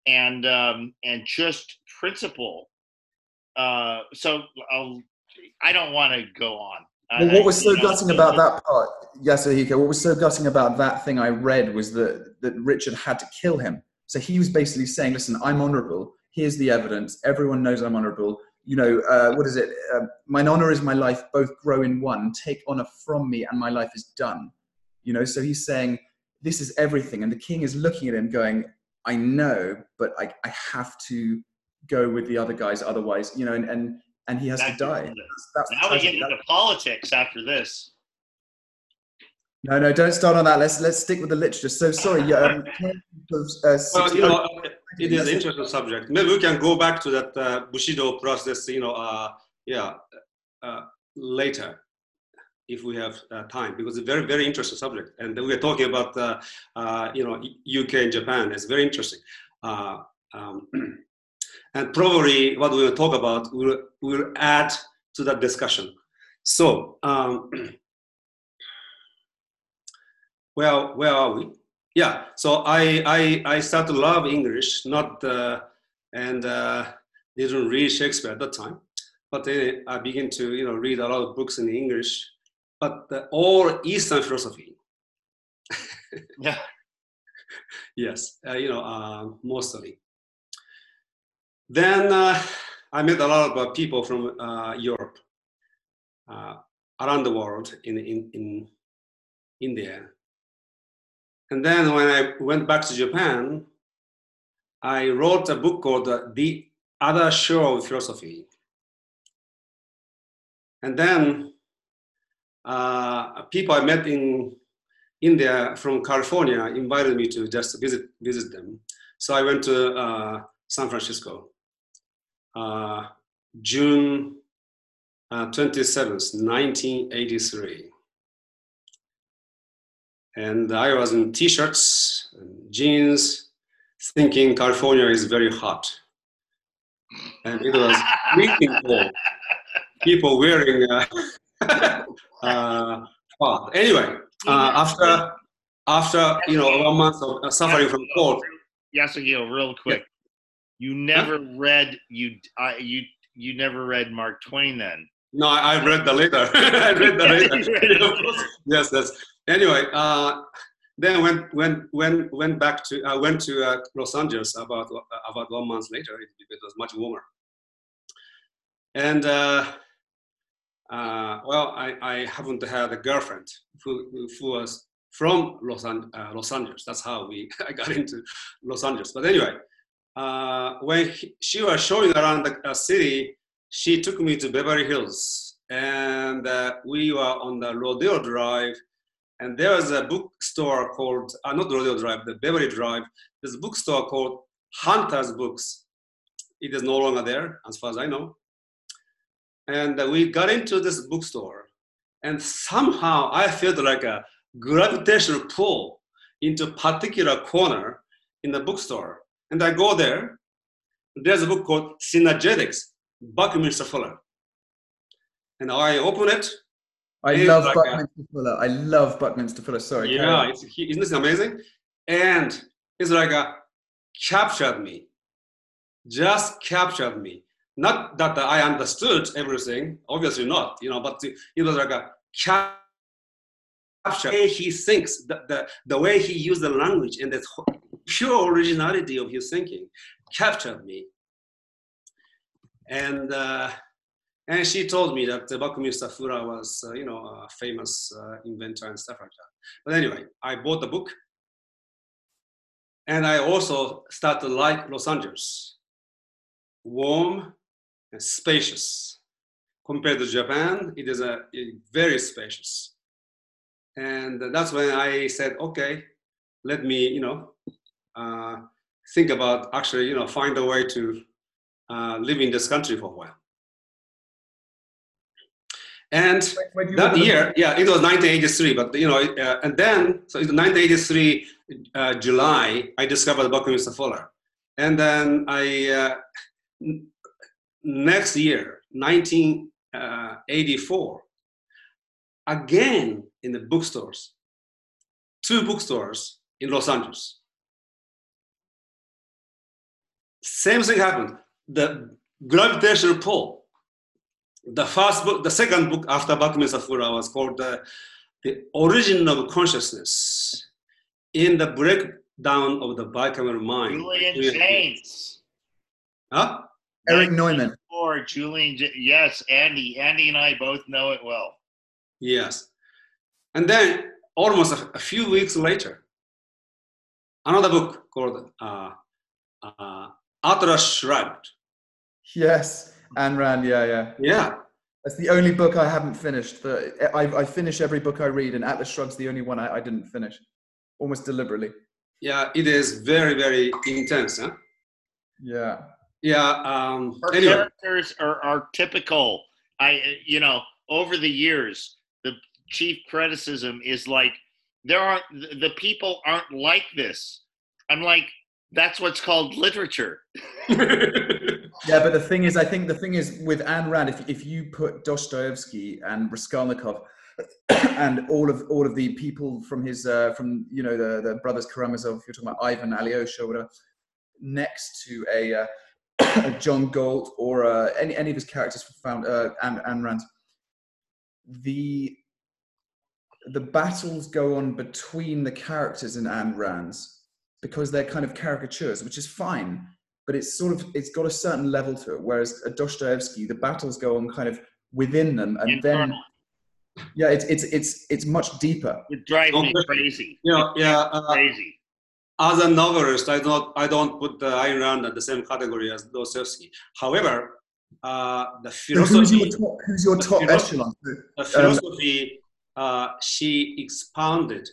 and um, and just principle. Uh, so I'll, I don't want to go on. Well, what was so gutting about that part, Yasuhiko, what was so gutting about that thing I read was that, that Richard had to kill him. So he was basically saying, listen, I'm honorable. Here's the evidence. Everyone knows I'm honorable. You know, uh, what is it? Uh, mine honor is my life, both grow in one. Take honor from me, and my life is done. You know, so he's saying, this is everything. And the king is looking at him going, I know, but I, I have to go with the other guys. Otherwise, you know, and, and, and he has to die. to- That's, that's Now we get tragic. into politics after this. No, no, don't start on that. Let's let's stick with the literature. So sorry, yeah. Um, uh, Well, you know, it is an interesting subject. Maybe we can go back to that uh, Bushido process, you know, uh, yeah, uh, later if we have uh, time, because it's a very, very interesting subject. And we're talking about, uh, uh, you know, UK and Japan. It's very interesting. Uh, um, and probably what we will talk about will will add to that discussion. So, um, well, where are we? yeah so i i i started to love english not uh, and uh, didn't read shakespeare at that time but then i began to you know read a lot of books in english but uh, all eastern philosophy Yeah. yes uh, you know uh, mostly then uh, i met a lot of uh, people from uh, europe around the world in in in india and then when I went back to Japan, I wrote a book called The Other Shore of Philosophy. And then uh, people I met in India from California invited me to just visit visit them. So I went to uh, San Francisco, uh, June uh, 27th, 1983 and I was in t-shirts and jeans, thinking California is very hot, and it was freezing cold. People wearing uh, uh, well, anyway. Uh, after after you know one month of uh, suffering from cold, Yes, Yasuhiko, real quick. You never read you I you you never read Mark Twain then. no, I, I read the letter. I read the letter. yes, yes. Anyway, uh, then went went went went back to I went to uh, Los Angeles about uh, about one month later. It, it was much warmer, and uh, uh, well, I, I haven't had a girlfriend who, who was from Los, An- uh, Los Angeles. That's how we I got into Los Angeles. But anyway, uh, when he, she was showing around the uh, city, she took me to Beverly Hills, and uh, we were on the Rodeo Drive, and there was a bookstore called uh, not Rodeo Drive, the Beverly Drive. There's a bookstore called Hunter's Books. It is no longer there, as far as I know. And uh, we got into this bookstore, and somehow I felt like a gravitational pull into a particular corner in the bookstore. And I go there. There's a book called Synergetics, Buckminster Fuller. And I open it. I love like a- Buckminster Fuller. I love Buckminster Fuller. Sorry. Yeah, it's, isn't this amazing? And it's like a captured me, just captured me. Not that I understood everything, obviously not, you know, but it was like a capture. He thinks, the, the, the way he used the language and the pure originality of his thinking captured me. And uh, And she told me that Buckminster Fuller was, uh, you know, a famous uh, inventor and stuff like that. But anyway, I bought the book. And I also started to like Los Angeles. Warm and spacious. Compared to Japan, it is a very spacious. And that's when I said, okay, let me, you know, uh, think about actually, you know, find a way to uh, live in this country for a while. And that year, yeah, it was 1983, but you know, uh, and then, so in 1983, uh, July, I discovered Buckminster Fuller. And then I, uh, next year, 1984, again in the bookstores, two bookstores in Los Angeles. Same thing happened. The gravitational pull. The first book, the second book after Buckminster Fuller was called the, the Origin of Consciousness in the Breakdown of the Bicameral Mind. Julian Jaynes. Huh? Erich Neumann. Or Julian, J- yes, Andy. Andy and I both know it well. Yes. And then almost a, a few weeks later, another book called uh, uh, Atlas Shrugged. Yes, Ayn Rand. Yeah, yeah. Yeah. That's the only book I haven't finished. The, I, I finish every book I read, and Atlas Shrugged's the only one I, I didn't finish, almost deliberately. Yeah, it is very, very intense. Huh? Yeah. Yeah. Um, Her anyway, characters are, are typical. I, you know, over the years, the chief criticism is like there aren't the the people aren't like this. I'm like, that's what's called literature. Yeah, but the thing is, I think the thing is with Anne Rand, if, if you put Dostoevsky and Raskolnikov and all of all of the people from his uh, from you know the the brothers Karamazov, you're talking about Ivan Alyosha, or whatever, next to a, uh, a John Galt or uh, any any of his characters found uh, Ayn, Ayn Rand, the the battles go on between the characters in Anne Rand's because they're kind of caricatures, which is fine but it's sort of it's got a certain level to it. Whereas a Dostoevsky, the battles go on kind of within them, and then yeah, it's it's it's it's much deeper. It drives me crazy. yeah, yeah. Uh, Crazy. as a novelist, I don't I don't put the Ayn Rand in the same category as Dostoevsky. However, uh, the So who's your top, who's your top philosophy- echelon? the philosophy uh, she expounded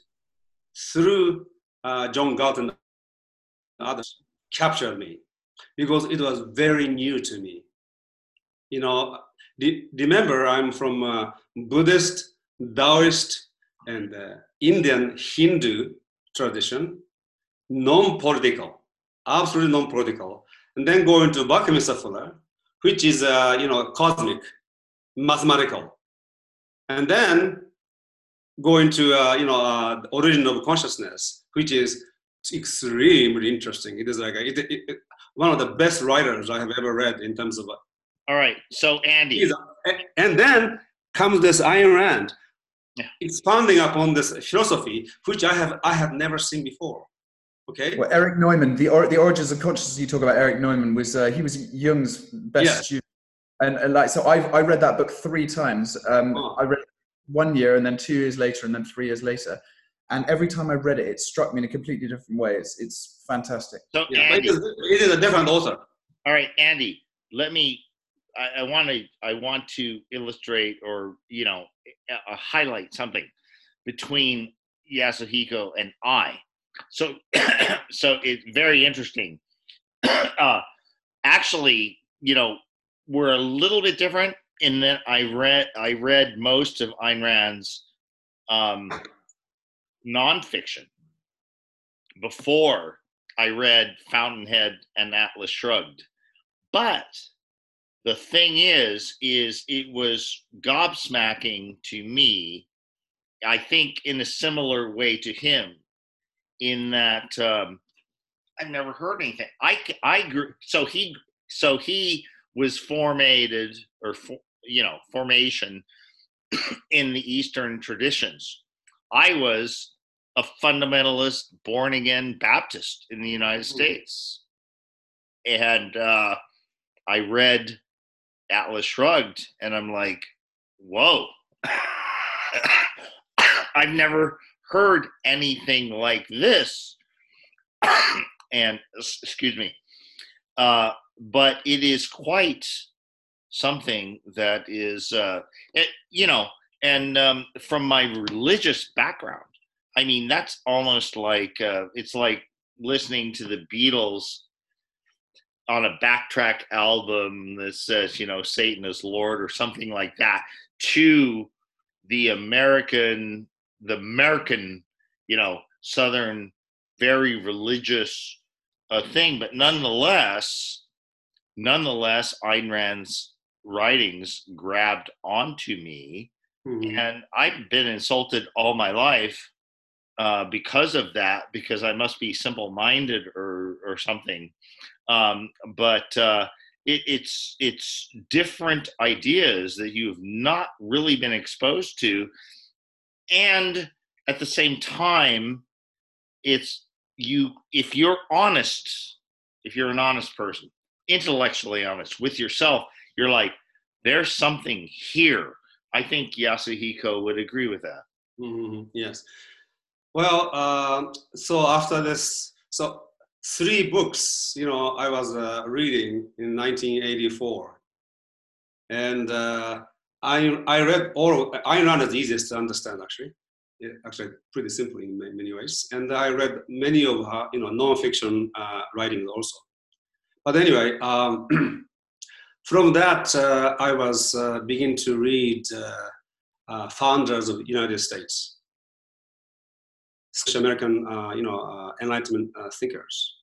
through uh, John Galt and others captured me because it was very new to me. You know, remember I'm from Buddhist, Taoist, and uh, Indian Hindu tradition, non-political, absolutely non-political, and then go into Buckminster Fuller, which is uh, you know cosmic, mathematical, and then go into uh, you know uh, origin of consciousness, which is extremely interesting. It is like a, it, it, it- one of the best writers I have ever read in terms of. uh, All right. So Andy, a- and then comes this Ayn Rand, Yeah. expounding upon this philosophy, which I have I have never seen before. Okay. Well, Erich Neumann, the or, the origins of consciousness you talk about. Erich Neumann was uh, he was Jung's best Yeah. student, and, and like so I I read that book three times. Um, Oh. I read it one year, and then two years later, and then three years later. And every time I read it, it struck me in a completely different way. It's it's fantastic. so Yeah, Andy, it, is, it is a different author. all right, Andy, let me. I, I want to. I want to illustrate or you know uh, highlight something between Yasuhiko and I. So, so it's very interesting. uh, actually, you know, we're a little bit different in that I read I read most of Ayn Rand's um, nonfiction before I read Fountainhead and Atlas Shrugged. But the thing is, is it was gobsmacking to me. I think in a similar way to him, in that um, I've never heard anything. I, I grew so he so he was formated or fo- you know formation in the Eastern traditions. I was a fundamentalist, born again Baptist in the United Mhm. States, and uh, I read Atlas Shrugged, and I'm like, whoa, I've never heard anything like this. and excuse me, uh, but it is quite something that is, uh, it, you know, and um, from my religious background, I mean, that's almost like uh, it's like listening to the Beatles on a backtrack album that says, you know, Satan is Lord or something like that to the American, the American, you know, Southern, very religious uh, thing. But nonetheless, nonetheless, Ayn Rand's writings grabbed onto me. Mm-hmm. And I've been insulted all my life uh, because of that, because I must be simple minded or, or something. Um, but uh, it, it's it's different ideas that you've not really been exposed to, and at the same time, it's you if you're honest, if you're an honest person, intellectually honest with yourself, you're like, there's something here. I think Yasuhiko would agree with that. Mm-hmm. Yes. Well, uh, so after this, so three books, you know, I was uh, reading in 1984. And uh, I, I read all, Ayn Rand is easiest to understand actually. Actually, pretty simple in many ways. And I read many of her, you know, non-fiction uh, writings also. But anyway, um, from that, uh, I was uh, beginning to read uh, founders of the United States. American, uh, you know, uh, Enlightenment uh, thinkers,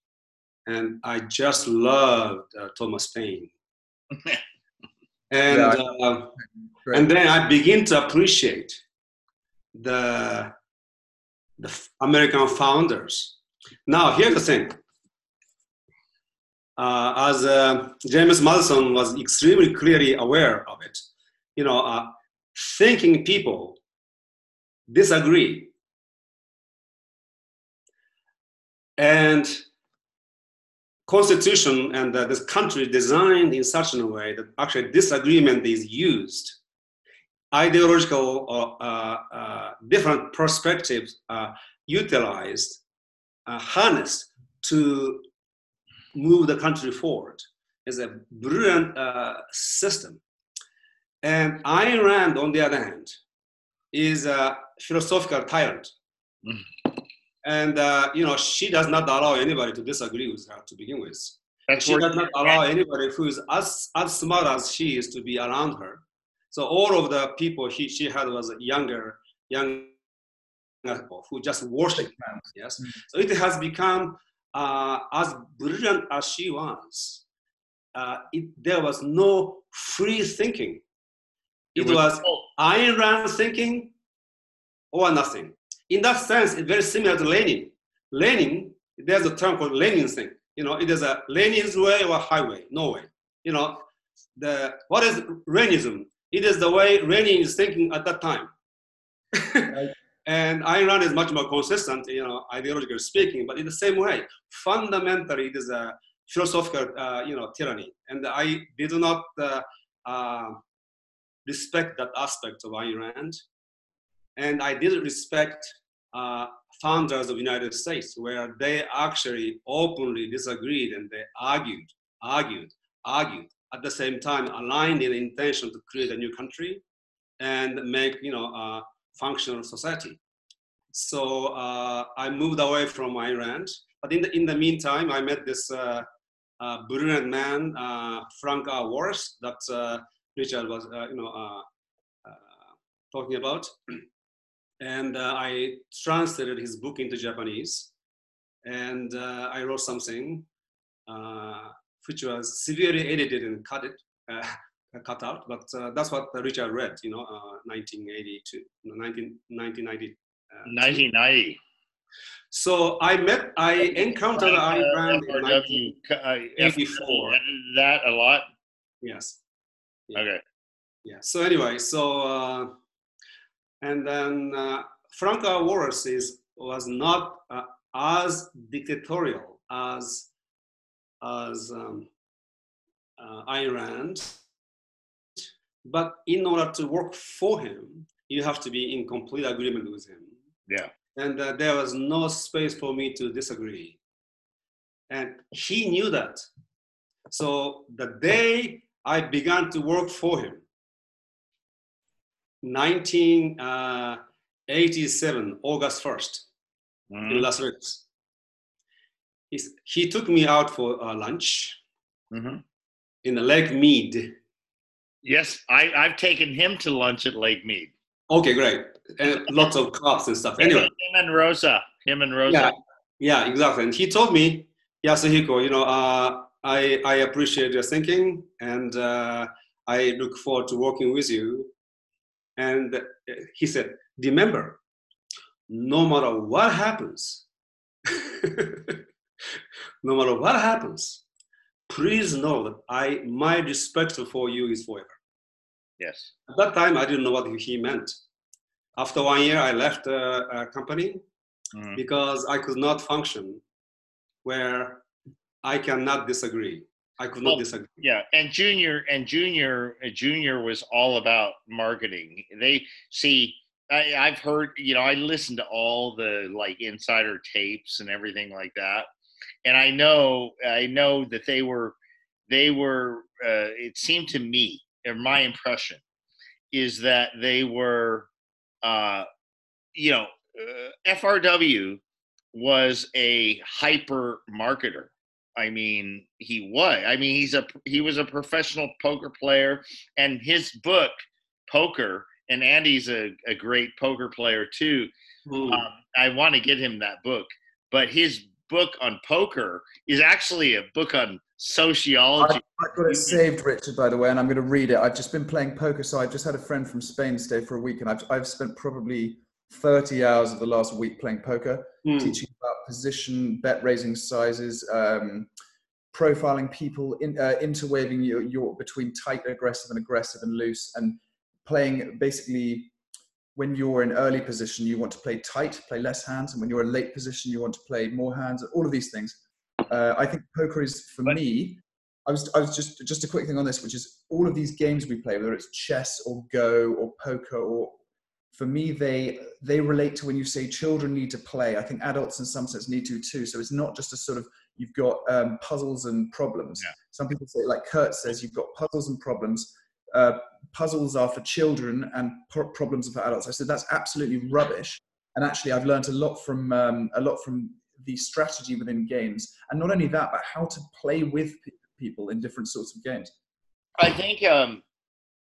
and I just loved Thomas Paine. and yeah. and then I begin to appreciate the the American founders. Now, here's the thing. Uh, as uh, James Madison was extremely clearly aware of it, you know, uh, thinking people disagree And constitution and uh, this country designed in such a way that actually disagreement is used. Ideological or uh, uh, different perspectives are utilized, uh, harnessed to move the country forward. It's a brilliant uh, system. And Ayn Rand, on the other hand, is a philosophical tyrant. Mm and uh, you know she does not allow anybody to disagree with her to begin with. That's she does not allow anybody who is as as smart as she is to be around her. So all of the people he, she had was younger, young people who just worship Yes, mm-hmm. so it has become uh, as brilliant as she was. Uh, it, there was no free thinking. It, it was, was Ayn Rand thinking or nothing in that sense, it's very similar to Lenin. Lenin, there's a term called Lenin thing. You know, it is a Lenin's way or highway, no way. You know, the what is Leninism? It is the way Lenin is thinking at that time. right. And Rand is much more consistent, you know, ideologically speaking, but in the same way, fundamentally, it is a philosophical, uh, you know, tyranny. And I did not uh, uh, respect that aspect of Rand. And I did respect uh, founders of United States where they actually openly disagreed and they argued, argued, argued, at the same time aligned in intention to create a new country and make, you know, a functional society. So uh, I moved away from Ayn Rand, but in the, in the meantime, I met this uh, uh, brilliant man, uh, Frank R. Wallace, that uh, Richard was, uh, you know, talking about. and I translated his book into Japanese, and I wrote something which was severely edited and cut it, cut out. But uh, that's what Richard read, you know, 1982, 19, 1990. 1990. So I met, I encountered Ayn Rand in 1984. That a lot. Yes. Yeah. Okay. Yeah. So anyway, so and then uh, Frank R. Wallace is, was not uh, as dictatorial as, as um, uh, Ayn Rand. But in order to work for him, you have to be in complete agreement with him. Yeah. And uh, there was no space for me to disagree. And he knew that. So the day I began to work for him, 1987, August 1st, Mhm. in Las Vegas. He took me out for uh, lunch Mhm. in the Lake Mead. Yes, I, I've taken him to lunch at Lake Mead. Okay, great. And lots of cops and stuff. Anyway, him and Rosa. Him and Rosa. yeah, yeah, exactly. And he told me, Yasuhiko, you know, uh, I, I appreciate your thinking and uh, I look forward to working with you. And he said, remember, no matter what happens, no matter what happens, please know that I my respect for you is forever. Yes. At that time, I didn't know what he meant. After one year, I left the uh, company Mhm. because I could not function where I cannot disagree. I could not disagree. Yeah, and Junior and Junior uh, Junior was all about marketing. They see. I, I've heard, you know, I listened to all the like insider tapes and everything like that, and I know, I know that they were, they were. Uh, it seemed to me, or my impression, is that they were, uh, you know, uh, FRW was a hyper marketer. I mean, he was. I mean, he's a he was a professional poker player, and his book, Poker, and Andy's a, a great poker player too. Hmm. Um, I want to get him that book, but his book on poker is actually a book on sociology. I've got it saved, Richard, by the way, and I'm going to read it. I've just been playing poker, so I've just had a friend from Spain stay for a week, and I've, I've spent probably 30 hours of the last week playing poker, Hmm. teaching about position, bet raising sizes, um, profiling people, in, uh, interweaving your, your between tight, aggressive, and aggressive and loose, and playing basically when you're in early position, you want to play tight, play less hands, and when you're in late position, you want to play more hands. All of these things. Uh, I think poker is for me. I was, I was just just a quick thing on this, which is all of these games we play, whether it's chess or Go or poker, or for me they they relate to when you say children need to play. I think adults in some sense need to too. So it's not just a sort of you've got um, puzzles and problems. Yeah. Some people say, like Kurt says, you've got puzzles and problems. Uh, puzzles are for children and pro- problems are for adults. I said that's absolutely rubbish. And actually, I've learned a lot from um, a lot from the strategy within games, and not only that, but how to play with people in different sorts of games. I think um,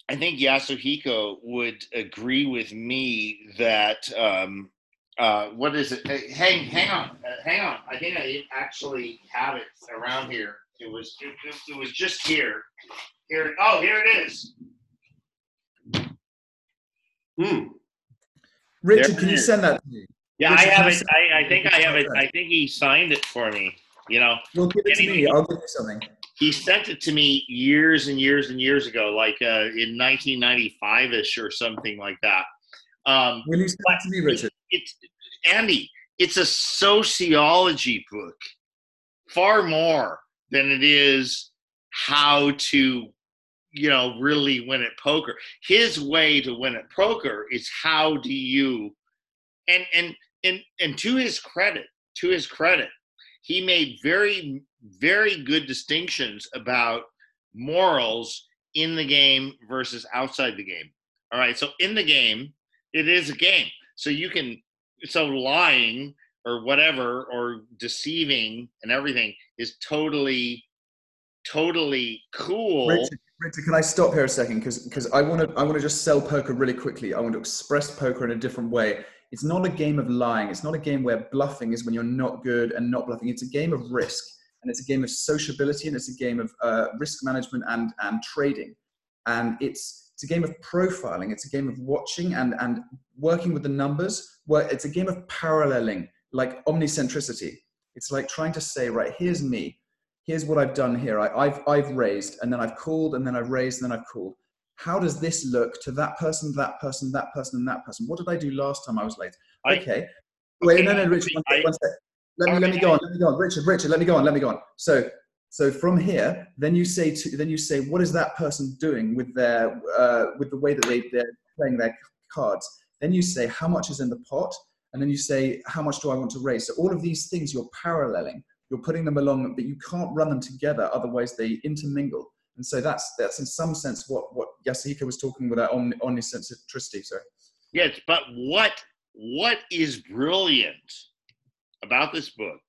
I think Yasuhiko would agree with me that um, uh, what is it? Hey, Hang hang on, uh, hang on. I think I actually have it around here. It was it, it- was just here. Here. Oh, here it is. Hmm. Richard, There can you send that to me? Yeah, I have you it. I, I think I have it. I think he signed it for me. You know, Well, give it to me. I'll give you something. he sent it to me years and years and years ago, like uh, in 1995ish or something like that. Um, Will you send it to me, Richard? it's Andy, it's a sociology book, far more than it is how to, you know, really win at poker. His way to win at poker is how do you, and and and and to his credit, to his credit, he made very very good distinctions about morals in the game versus outside the game. All right, so in the game, it is a game. So you can so lying or whatever or deceiving and everything is totally totally cool. Richard, Richard, can I stop here a second? Because I want to I want to just sell poker really quickly. I want to express poker in a different way. It's not a game of lying. It's not a game where bluffing is when you're not good and not bluffing. It's a game of risk, and it's a game of sociability, and it's a game of uh, risk management and and trading, and it's it's a game of profiling. It's a game of watching and and working with the numbers. Where it's a game of paralleling, like omnicentricity. It's like trying to say, right, here's me here's what I've done here. I, I've I've raised and then I've called and then I've raised and then I've called. How does this look to that person, that person, that person, and that person? What did I do last time I was late? I- Okay. Wait, no, no, Richard, one I- one sec. Let me let me go on. Let me go on. Richard, Richard, let me go on. Let me go on. So So from here, then you say to, then you say, what is that person doing with their uh, with the way that they they're playing their cards? Then you say, how much is in the pot, and then you say, how much do I want to raise? So all of these things you're paralleling, you're putting them along, but you can't run them together, otherwise they intermingle. And so that's that's in some sense what what Yasuhiko was talking about omni, omnisensitivity. Sorry. Yes, but what what is brilliant about this book,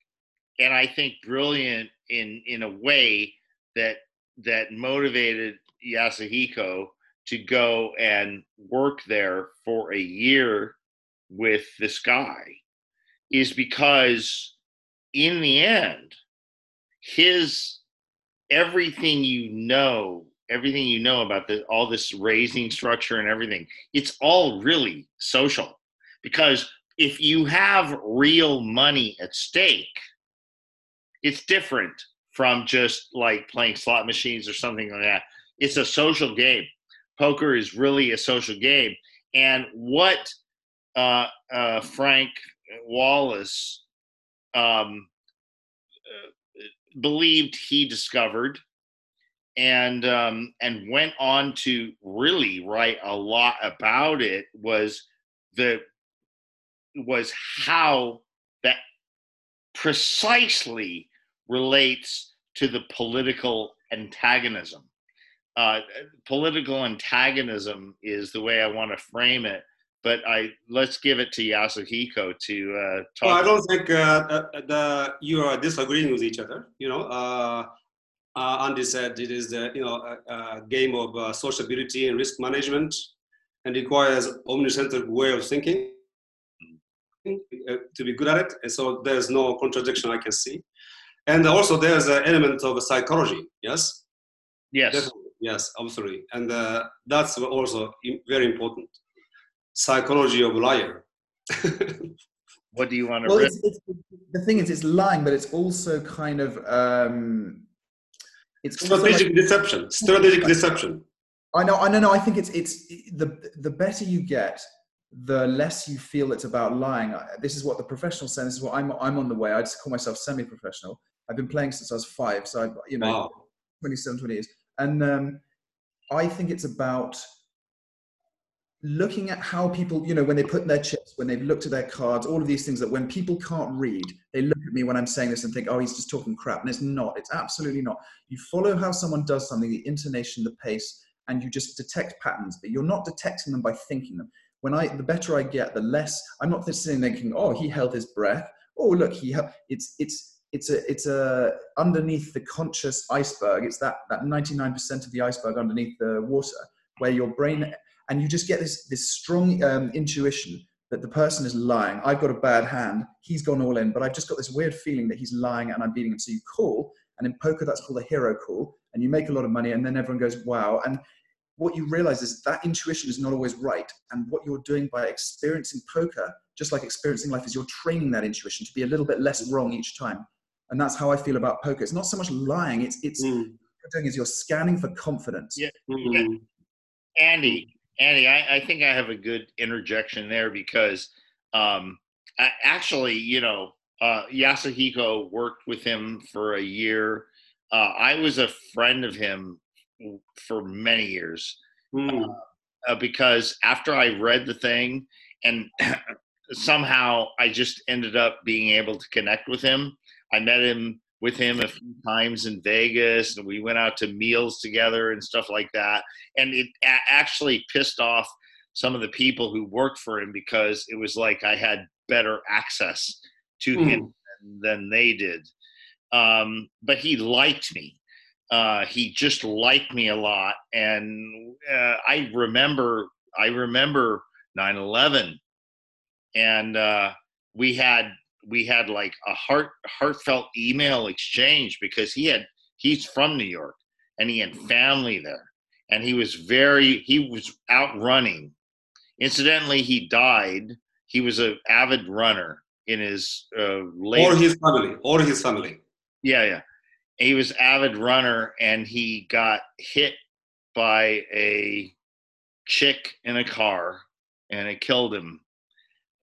and I think brilliant in in a way that that motivated Yasuhiko to go and work there for a year with this guy is because in the end his everything you know everything you know about the, all this raising structure and everything it's all really social. Because if you have real money at stake it's different from just like playing slot machines or something like that. It's a social game. Poker is really a social game. And what uh, uh, frank wallace um, believed he discovered and um, and went on to really write a lot about it was the was how that precisely relates to the political antagonism. Uh, political antagonism is the way I want to frame it. But I let's give it to Yasuhiko to uh, talk. Well, I don't think uh, uh, the, you are disagreeing with each other. You know, uh, uh, Andy said it is the you know a, a game of uh, sociability and risk management, and requires omnicentric way of thinking uh, to be good at it. And so there's no contradiction I can see. And also there's an element of psychology. Yes. Yes. Definitely. Yes, absolutely. And uh, that's also very important. Psychology of liar. what do you want to? Well, it's, it's, the thing is, it's lying, but it's also kind of um, it's strategic like, deception. Strategic deception. I know. I know. No, I think it's it's the the better you get, the less you feel it's about lying. This is what the professional sense This is what I'm I'm on the way. I just call myself semi-professional. I've been playing since I was five, so I you know, wow. 27, 20 years, and um, I think it's about looking at how people, you know, when they put in their chips, when they've looked at their cards, all of these things that when people can't read, they look at me when I'm saying this and think, oh, he's just talking crap. And it's not, it's absolutely not. You follow how someone does something, the intonation, the pace, and you just detect patterns, but you're not detecting them by thinking them. When I, the better I get, the less, I'm not sitting thinking, oh, he held his breath. Oh, look, he, it's, it's, it's a, it's a underneath the conscious iceberg. It's that, that 99% of the iceberg underneath the water where your brain and you just get this this strong um, intuition that the person is lying. I've got a bad hand. He's gone all in, but I've just got this weird feeling that he's lying and I'm beating him. So you call, and in poker that's called a hero call, and you make a lot of money, and then everyone goes wow. And what you realize is that intuition is not always right, and what you're doing by experiencing poker, just like experiencing life, is you're training that intuition to be a little bit less wrong each time. And that's how I feel about poker. It's not so much lying; it's it's mm. what you're doing is you're scanning for confidence. Yeah. Mm. yeah. Andy, Andy, I, I think I have a good interjection there because um, I, actually, you know, uh, Yasuhiko worked with him for a year. Uh, I was a friend of him for many years mm. uh, because after I read the thing and somehow I just ended up being able to connect with him. I met him with him a few times in Vegas, and we went out to meals together and stuff like that. And it actually pissed off some of the people who worked for him because it was like I had better access to mm. him than, than, they did. Um, but he liked me. Uh, he just liked me a lot, and uh, I remember. I remember 9/11, and uh, we had we had like a heart heartfelt email exchange because he had he's from New York and he had family there and he was very he was out running. Incidentally, he died. He was an avid runner in his uh, late or his family or his family. Yeah, yeah. He was avid runner and he got hit by a chick in a car and it killed him.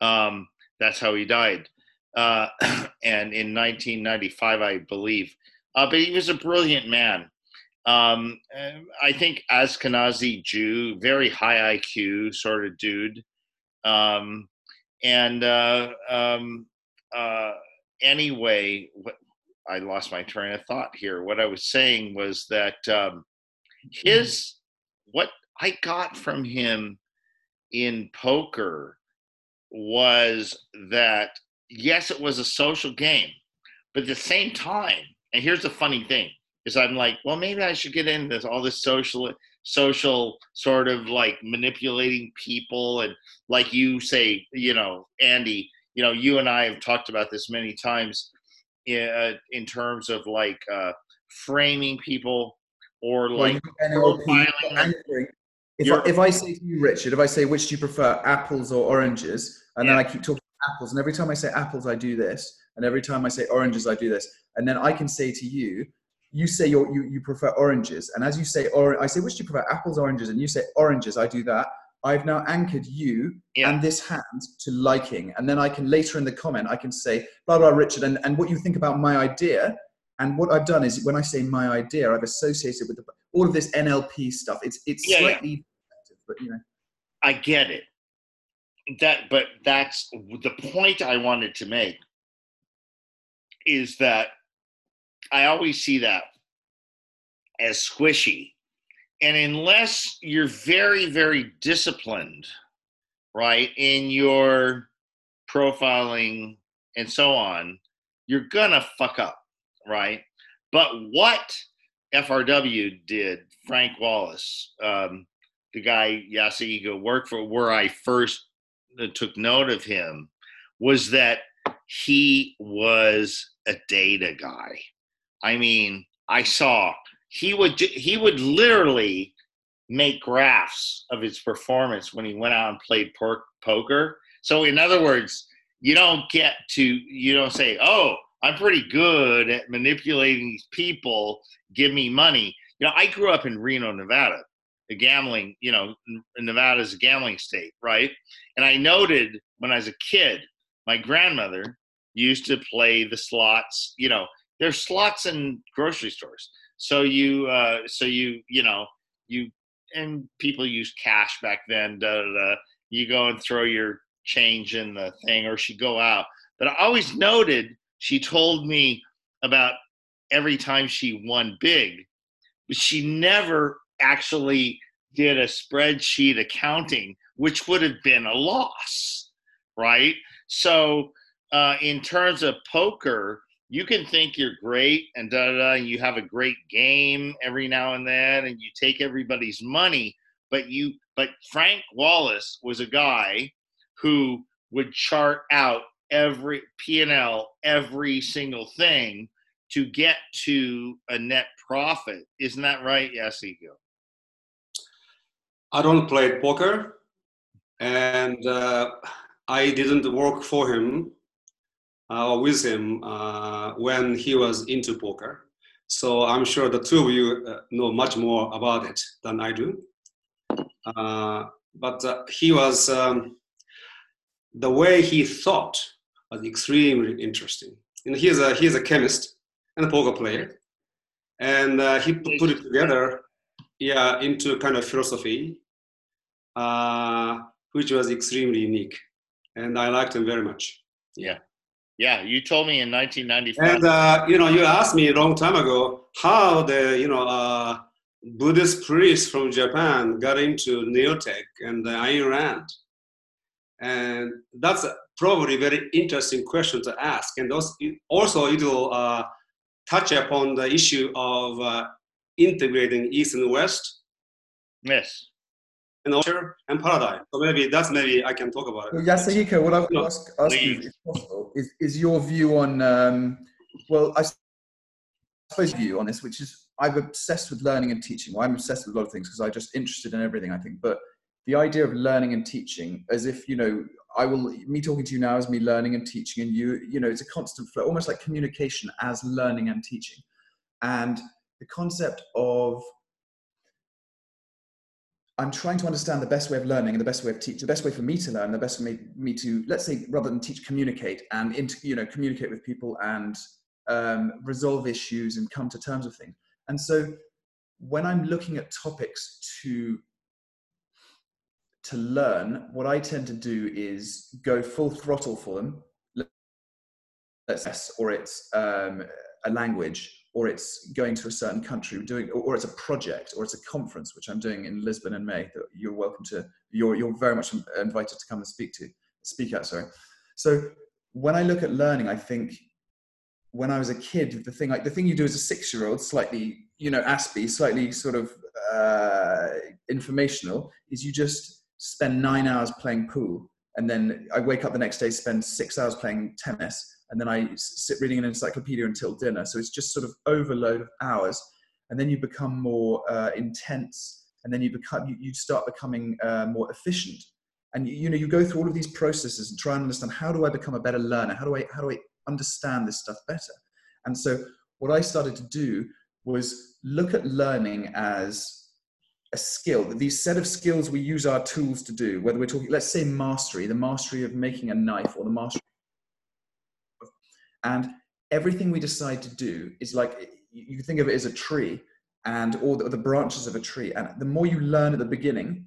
Um, that's how he died uh, and in 1995, I believe. uh, but he was a brilliant man. Um, I think Ashkenazi Jew, very high IQ sort of dude. Um, and uh, um, uh, anyway, what, I lost my train of thought here. What I was saying was that um, his what I got from him in poker was that yes, it was a social game, but at the same time, and here's the funny thing: is I'm like, well, maybe I should get into this, all this social social sort of like manipulating people and like you say, you know, Andy, you know, you and I have talked about this many times in, uh, in terms of like uh, framing people or like profiling. If I, if I say to you, Richard, if I say which do you prefer, apples or oranges, and yeah. then I keep talking apples, and every time I say apples, I do this, and every time I say oranges, I do this, and then I can say to you, you say you you prefer oranges, and as you say, or I say, which do you prefer, apples, oranges, and you say oranges, I do that. I've now anchored you yeah. and this hand to liking, and then I can later in the comment I can say blah blah Richard, and, and what you think about my idea. And what I've done is when I say my idea, I've associated with the, all of this NLP stuff. It's it's yeah, slightly, yeah. but you know, I get it. That, but that's the point I wanted to make. Is that I always see that as squishy. And unless you're very, very disciplined, right, in your profiling and so on, you're gonna fuck up, right? But what FRW did, Frank Wallace, um, the guy Yasuhiko worked for, where I first uh, took note of him, was that he was a data guy I mean, I saw he would he would literally make graphs of his performance when he went out and played poker. So in other words, you don't get to you don't say, "Oh, I'm pretty good at manipulating these people. Give me money." You know, I grew up in Reno, Nevada, a gambling. You know, Nevada is a gambling state, right? And I noted when I was a kid, my grandmother used to play the slots. You know, there's slots in grocery stores. So you, uh, so you, you know, you and people use cash back then. Da, da, da. You go and throw your change in the thing, or she'd go out. But I always noted she told me about every time she won big, but she never actually did a spreadsheet accounting, which would have been a loss, right? So, uh, in terms of poker, you can think you're great and da da da, and you have a great game every now and then, and you take everybody's money. But you, but Frank Wallace was a guy who would chart out every P and L, every single thing to get to a net profit. Isn't that right, Yasuhiko? I don't play poker, and uh, I didn't work for him uh, with him uh, when he was into poker. So I'm sure the two of you uh, know much more about it than I do. But he was, um, the way he thought was extremely interesting. And he's a, he's a chemist and a poker player. And uh, he put it together yeah, into kind of philosophy, which was extremely unique. And I liked him very much. Yeah. Yeah, you told me in 1995. And uh, you know, you asked me a long time ago how the you know uh, Buddhist priests from Japan got into Neo-Tech and the Ayn Rand, and that's probably a very interesting question to ask. And also, also it will uh, touch upon the issue of uh, integrating East and West. Yes and culture and paradigm. So maybe that's maybe I can talk about it. Well, Yasuhiko, what I would ask, ask you, if possible, is, is your view on, um, well, I suppose view on this, which is I'm obsessed with learning and teaching. Well, I'm obsessed with a lot of things because I'm just interested in everything, I think. But the idea of learning and teaching, as if, you know, I will, me talking to you now is me learning and teaching, and you, you know, it's a constant flow, almost like communication as learning and teaching. And the concept of I'm trying to understand the best way of learning and the best way of teach, the best way for me to learn, the best way for me, to, let's say, rather than teach, communicate and, into, you know, communicate with people and um, resolve issues and come to terms with things. And so when I'm looking at topics to to learn, what I tend to do is go full throttle for them. Let's or it's um, a language, or it's going to a certain country, doing, or it's a project, or it's a conference, which I'm doing in Lisbon in May. That you're welcome to. You're you're very much invited to come and speak to, speak at. Sorry. So when I look at learning, I think when I was a kid, the thing like the thing you do as a six-year-old, slightly you know aspy, slightly sort of uh, informational, is you just spend nine hours playing pool, and then I wake up the next day, spend six hours playing tennis, and then I sit reading an encyclopedia until dinner. So it's just sort of overload of hours, and then you become more uh, intense, and then you become you, you start becoming uh, more efficient. And you know you go through all of these processes and try and understand how do i become a better learner? How do i how do i understand this stuff better? And so what i started to do was look at learning as a skill. These set of skills we use our tools to do whether we're talking let's say mastery the mastery of making a knife or the mastery and everything we decide to do is like you think of it as a tree and all the, the branches of a tree and the more you learn at the beginning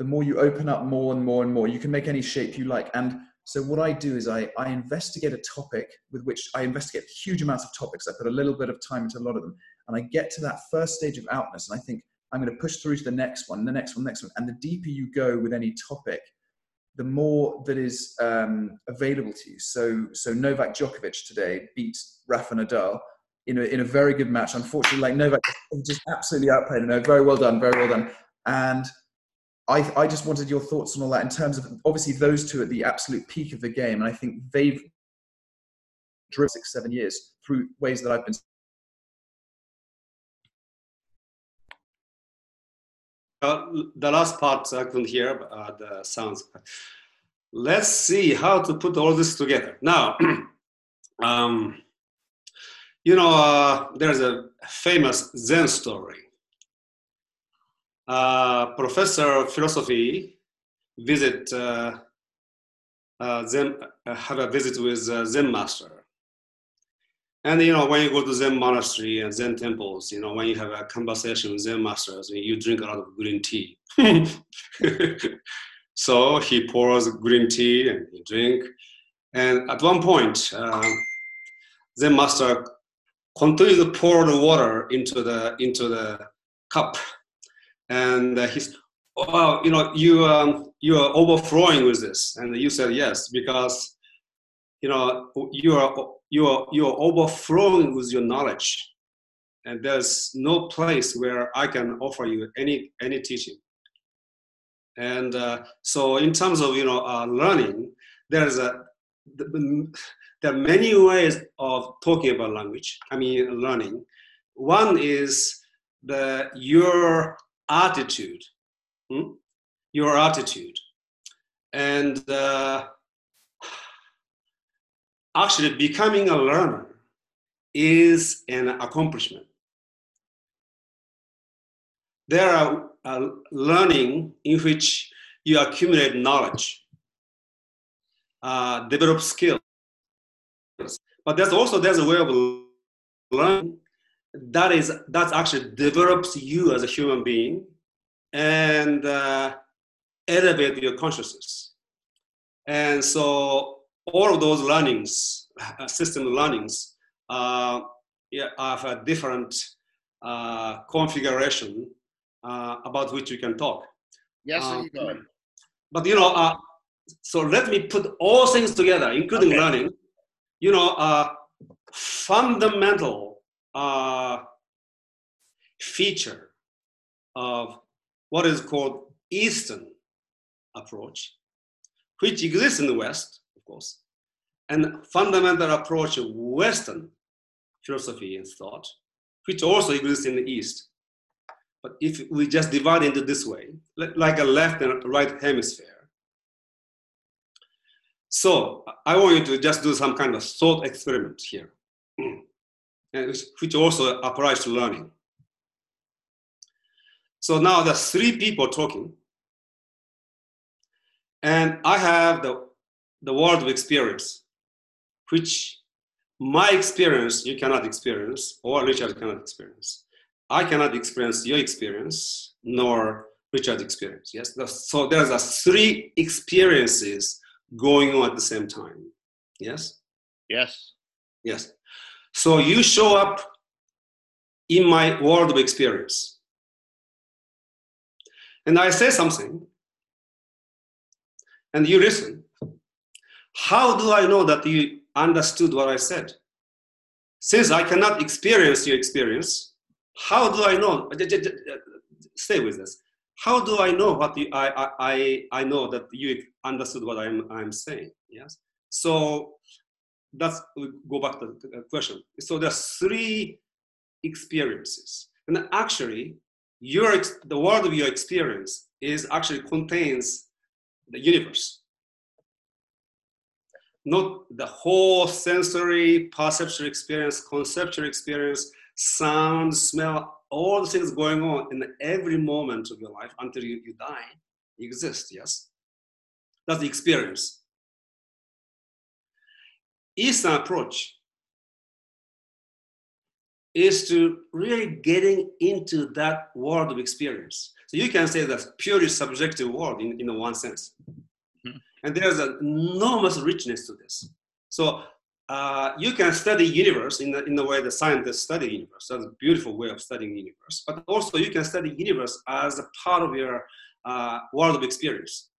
the more you open up more and more and more. You can make any shape you like. And so what I do is I, I investigate a topic with which I investigate huge amounts of topics. I put a little bit of time into a lot of them. And I get to that first stage of outness and I think I'm going to push through to the next one, the next one, the next one. And the deeper you go with any topic, the more that is um, available to you. So, so Novak Djokovic today beat Rafa Nadal in a, in a very good match. Unfortunately, like Novak just absolutely outplayed him. Very well done, very well done. And I, I just wanted your thoughts on all that in terms of obviously those two at the absolute peak of the game. And I think they've driven six, seven years through ways that I've been. Uh, the last part I couldn't hear uh, the sounds. Let's see how to put all this together. Now, um, you know, uh, there's a famous Zen story uh, professor of philosophy visit uh, Zen, have a visit with Zen master. And you know, when you go to Zen monastery and Zen temples, you know, when you have a conversation with Zen masters, you drink a lot of green tea. so he pours green tea and you drink. And at one point, uh, Zen master continues to pour the water into the into the cup and uh, he's well you know you um, you are overflowing with this and you said yes because you know you are you are you are overflowing with your knowledge and there's no place where i can offer you any any teaching and uh, so in terms of you know uh, learning there's a there are many ways of talking about language i mean learning one is the your attitude, hmm? your attitude. And uh, actually, becoming a learner is an accomplishment. There are uh, learning in which you accumulate knowledge, uh, develop skills. But there's also there's a way of learning that is that actually develops you as a human being and uh, elevate your consciousness and so all of those learnings uh, system learnings uh, yeah, have a different uh, configuration uh, about which we can talk. Yes um, but you know uh, so let me put all things together including okay. learning. You know uh, fundamental uh, feature of what is called Eastern approach, which exists in the West, course, and fundamental approach of Western philosophy and thought, which also exists in the East. But if we just divide into this way, like a left and right hemisphere, so I want you to just do some kind of thought experiment here. which also applies to learning. So now there's three people talking, and I have the, the world of experience, which my experience you cannot experience, or Richard cannot experience. I cannot experience your experience, nor Richard's experience. Yes, so there's a three experiences going on at the same time. Yes. Yes. Yes. So you show up in my world of experience. And I say something, and you listen. How do I know that you understood what I said? Since I cannot experience your experience, how do I know? Stay with us. How do I know what you, I, I, I know that you understood what I'm, I'm saying? Yes. So that's we go back to the uh, question. So there's three experiences, and actually, your the world of your experience is actually contains the universe, not the whole sensory, perceptual experience, conceptual experience, sound, smell, all the things going on in every moment of your life until you, you die exist. Yes, that's the experience. Eastern approach is to really getting into that world of experience. So you can say that's purely subjective world in, in one sense. And there's an enormous richness to this. So uh, you can study universe in the, in the way the scientists study universe. That's a beautiful way of studying universe. But also you can study universe as a part of your uh, world of experience.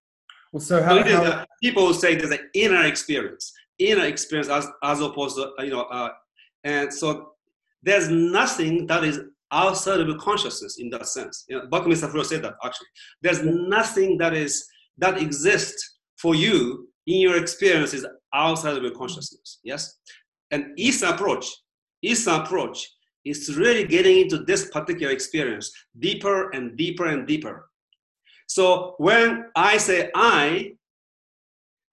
Well, so how, so how... people say there's an inner experience inner experience as, as opposed to, you know, uh, and so there's nothing that is outside of consciousness in that sense. You know, Buckminster Fuller said that actually. There's nothing that is that exists for you in your experiences outside of your consciousness. Yes? And Eastern approach, Eastern approach is really getting into this particular experience deeper and deeper and deeper. So when I say I,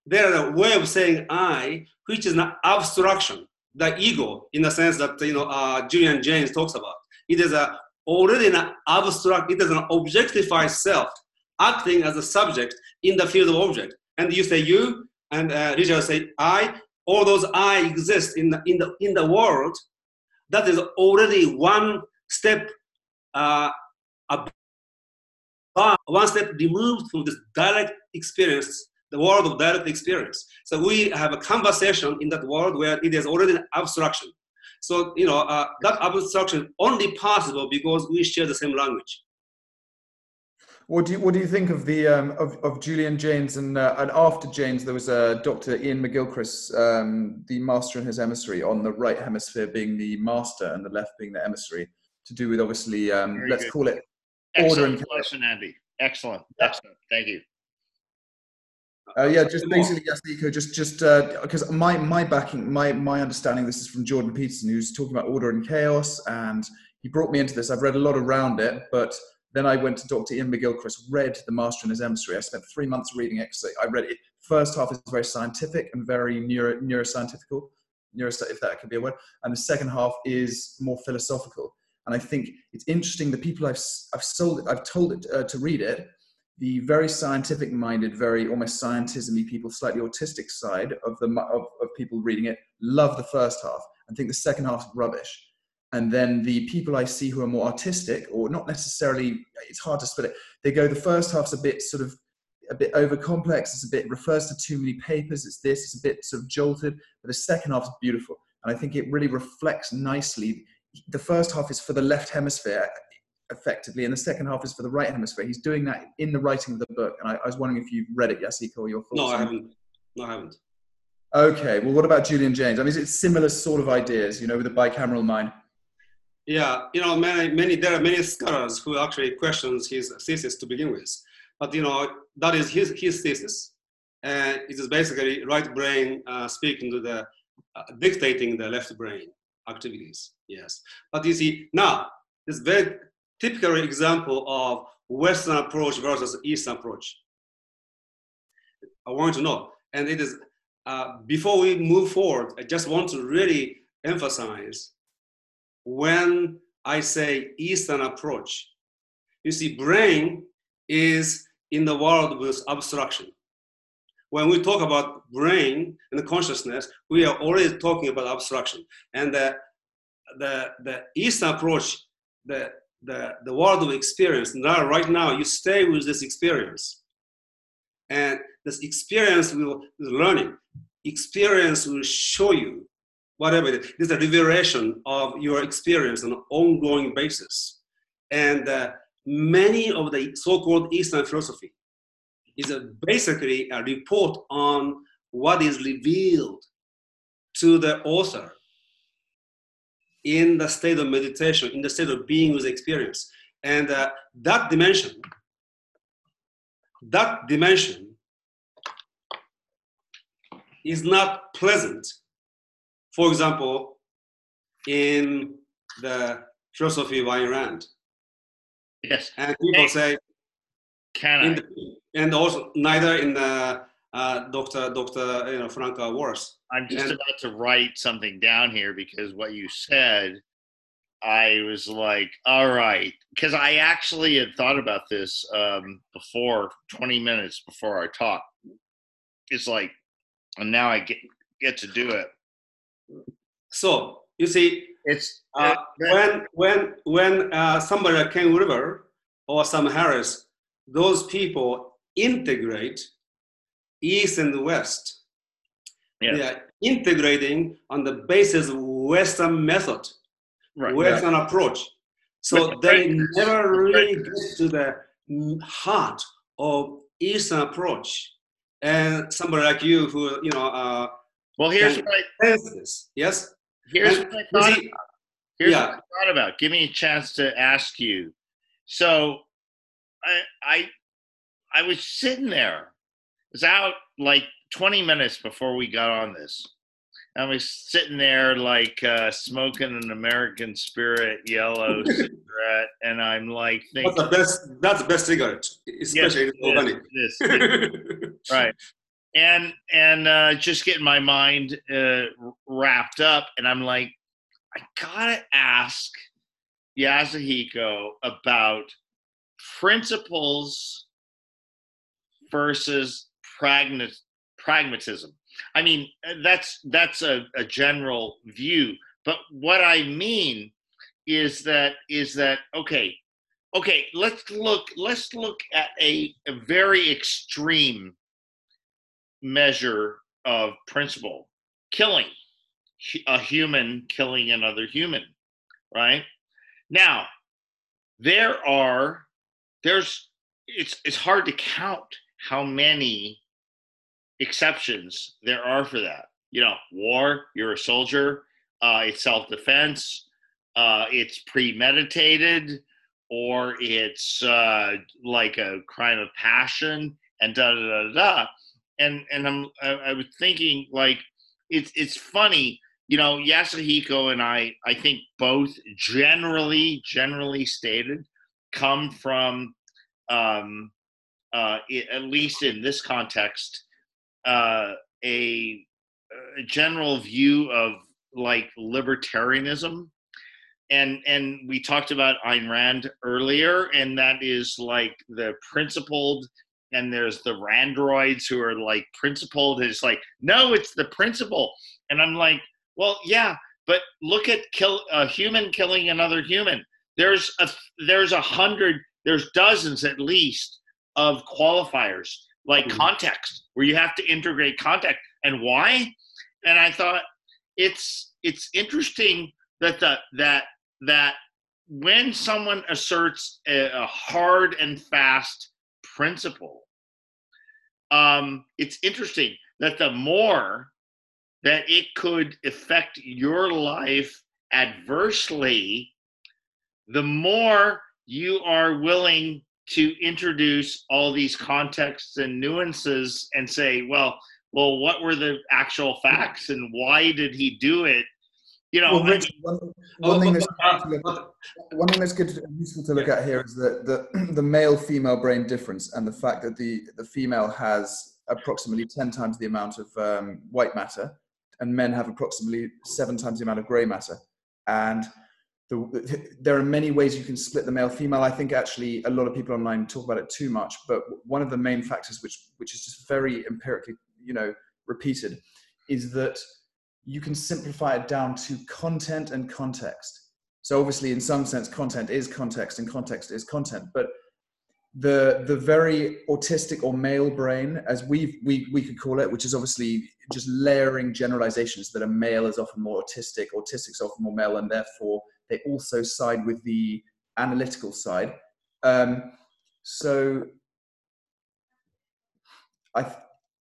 there is a way of saying I, which is an abstraction, the ego, in the sense that you know uh, Julian Jaynes talks about. It is a, already an abstract, it is an objectified self acting as a subject in the field of object. And you say you, and uh, Richard say I. All those I exist in the, in the in the world. That is already one step uh, above, one step removed from this direct experience the world of direct experience. So we have a conversation in that world where it is already an abstraction. So you know uh, that abstraction only possible because we share the same language. What do you What do you think of the um, of, of Julian Jaynes and uh, and after Jaynes there was a uh, Dr. Iain McGilchrist, um, the master and his emissary, on the right hemisphere being the master and the left being the emissary, to do with obviously um, let's good. call it order Excellent and question, Andy. Excellent, excellent. Thank you. Uh, yeah, just basically, yes, Nico, just just because uh, my my backing, my my understanding, this is from Jordan Peterson, who's talking about order and chaos, and he brought me into this. I've read a lot around it, but then I went to Dr. Iain McGilchrist, read The Master and His Emissary. I spent three months reading it. I read it. First half is very scientific and very neuro, neuroscientific, neuro, if that could be a word, and the second half is more philosophical. And I think it's interesting. The people I've I've sold, I've told it uh, to read it the very scientific minded, very almost scientism people, slightly autistic side of the of, of people reading it love the first half and think the second half is rubbish. And then the people I see who are more artistic, or not necessarily, it's hard to split it. They go, the first half's a bit sort of a bit over complex. It's a bit refers to too many papers. It's this. It's a bit sort of jolted. But the second half is beautiful, and I think it really reflects nicely. The first half is for the left hemisphere effectively, and the second half is for the right hemisphere. He's doing that in the writing of the book, and I, I was wondering if you've read it, Yasuhiko, or your thoughts. No, I haven't. No, I haven't. Okay, well, what about Julian Jaynes I mean, it's similar sort of ideas, you know, with the bicameral mind? Yeah, you know, many, many, there are many scholars who actually questions his thesis to begin with, but you know, that is his his thesis, and it is basically right brain uh, speaking to the uh, dictating the left brain activities. Yes, but you see now this very typical example of Western approach versus Eastern approach. I want to know, and it is uh, before we move forward, I just want to really emphasize when I say Eastern approach. You see, brain is in the world with abstraction. when we talk about brain and consciousness, we are already talking about abstraction. And the, the, the Eastern approach, the, the, the world of experience, now, right now, you stay with this experience. And this experience will, learning, experience will show you whatever it is. This is a revelation of your experience on an ongoing basis. And uh, many of the so-called Eastern philosophy is a, basically a report on what is revealed to the author in the state of meditation, in the state of being with experience. And uh, that dimension, that dimension is not pleasant. For example, in the philosophy of Ayn Rand. Yes. And people hey, say, can I? The, and also neither in the uh, Dr. Dr. You know, Frank Wallace. I'm just and, about to write something down here because what you said, I was like, all right, because I actually had thought about this um, before, 20 minutes before our talk. It's like, and now I get get to do it. So you see, it's uh, when when when uh, somebody like Ken Wilber or Sam Harris, those people integrate East and West. Yeah. They are integrating on the basis of Western method, right, Western right. approach. So right, they never really get to the heart of Eastern approach. And somebody like you who, you know, uh, well, here's what I this. Yes. Here's what I thought. See, here's yeah. what I thought about. Give me a chance to ask you. So, I I I was sitting there. It was out like 20 minutes before we got on this. I was sitting there like uh, smoking an American Spirit yellow cigarette, and I'm like thinking, "That's the best. That's the best cigarette, especially yes, this, this, right?" And and uh, just getting my mind uh, wrapped up, and I'm like, I gotta ask Yasuhiko about principles versus pragmat, pragmatism. I mean, that's that's a, a general view, but what I mean is that is that okay? Okay, let's look. Let's look at a, a very extreme measure of principle: killing a human, killing another human. Right now, there are there's it's it's hard to count how many exceptions there are for that. You know, war, you're a soldier, uh, it's self defense, uh, it's premeditated, or it's uh, like a crime of passion, and da da da da. And and I'm I, I was thinking like it's it's funny, you know, Yasuhiko and I I think both generally generally stated come from um, uh, at least in this context, uh, a, a, general view of like libertarianism. And, and we talked about Ayn Rand earlier, and that is like the principled, and there's the Randroids who are like principled. It's like, no, it's the principle. And I'm like, well, yeah, but look at kill a human killing another human. There's a there's a hundred there's dozens at least of qualifiers like mm-hmm. context where you have to integrate context and why and i thought it's it's interesting that the that that when someone asserts a, a hard and fast principle um, it's interesting that the more that it could affect your life adversely the more you are willing to introduce all these contexts and nuances and say, well, well, what were the actual facts and why did he do it? You know, well, Rich, one, one, thing that's one thing that's good to, useful to look at here is that the, the male-female brain difference and the fact that the, the female has approximately 10 times the amount of um, white matter and men have approximately seven times the amount of gray matter. And the, there are many ways you can split the male female. I think actually a lot of people online talk about it too much, but one of the main factors, which which is just very empirically, you know, repeated, is that you can simplify it down to content and context. So obviously, in some sense, content is context and context is content, but the the very autistic or male brain, as we we we could call it, which is obviously just layering generalizations that a male is often more autistic, autistic is often more male, and therefore they also side with the analytical side. Um, so I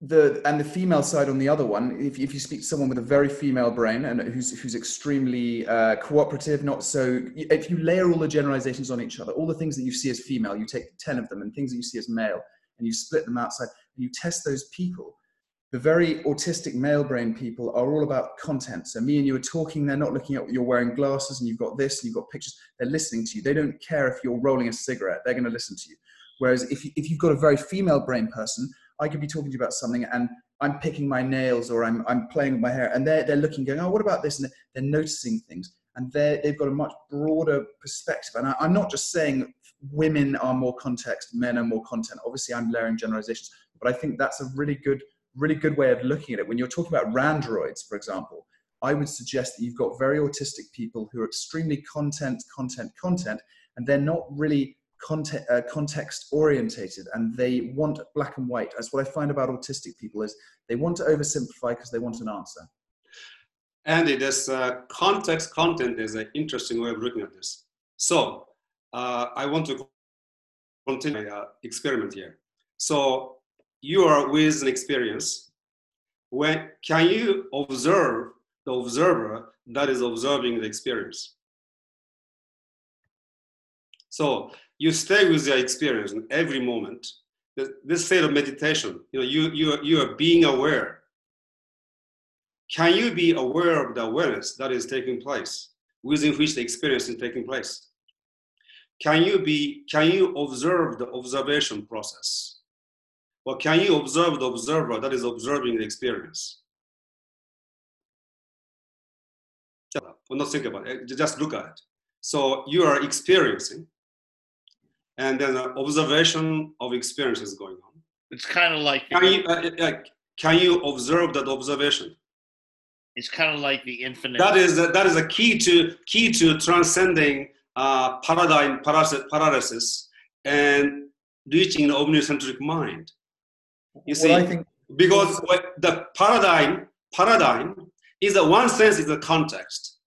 the and the female side on the other one if, if you speak to someone with a very female brain and who's who's extremely uh, cooperative not so if you layer all the generalizations on each other all the things that you see as female you take 10 of them and things that you see as male and you split them outside and you test those people the very autistic male brain people are all about content. So me and you are talking they're not looking at you're wearing glasses and you've got this and you've got pictures they're listening to you. They don't care if you're rolling a cigarette they're going to listen to you. Whereas if, you, if you've got a very female brain person I could be talking to you about something and I'm picking my nails or I'm, I'm playing with my hair and they're, they're looking, going, oh, what about this? And they're, they're noticing things and they they've got a much broader perspective. And I, I'm not just saying women are more context, men are more content. Obviously, I'm layering generalizations, but I think that's a really good, really good way of looking at it. When you're talking about randroids, for example, I would suggest that you've got very autistic people who are extremely content, content, content, and they're not really context, uh, context orientated and they want black and white. That's what I find about autistic people is they want to oversimplify because they want an answer. Andy, this uh, context content is an interesting way of looking at this. So uh, I want to continue my uh, experiment here. So you are with an experience. When can you observe the observer that is observing the experience? So you stay with your experience in every moment. This state of meditation, you know, you you you are being aware. Can you be aware of the awareness that is taking place, within which the experience is taking place? Can you be? Can you observe the observation process, or can you observe the observer that is observing the experience? Well, not think about it. Just look at it. So you are experiencing and then the observation of experience is going on. It's kind of like can you, uh, uh, can you observe that observation? It's kind of like the infinite. That is a, that is a key to key to transcending uh, paradigm paralysis and reaching the omnicentric mind. You see, well, think- because the paradigm paradigm is a one sense is a context.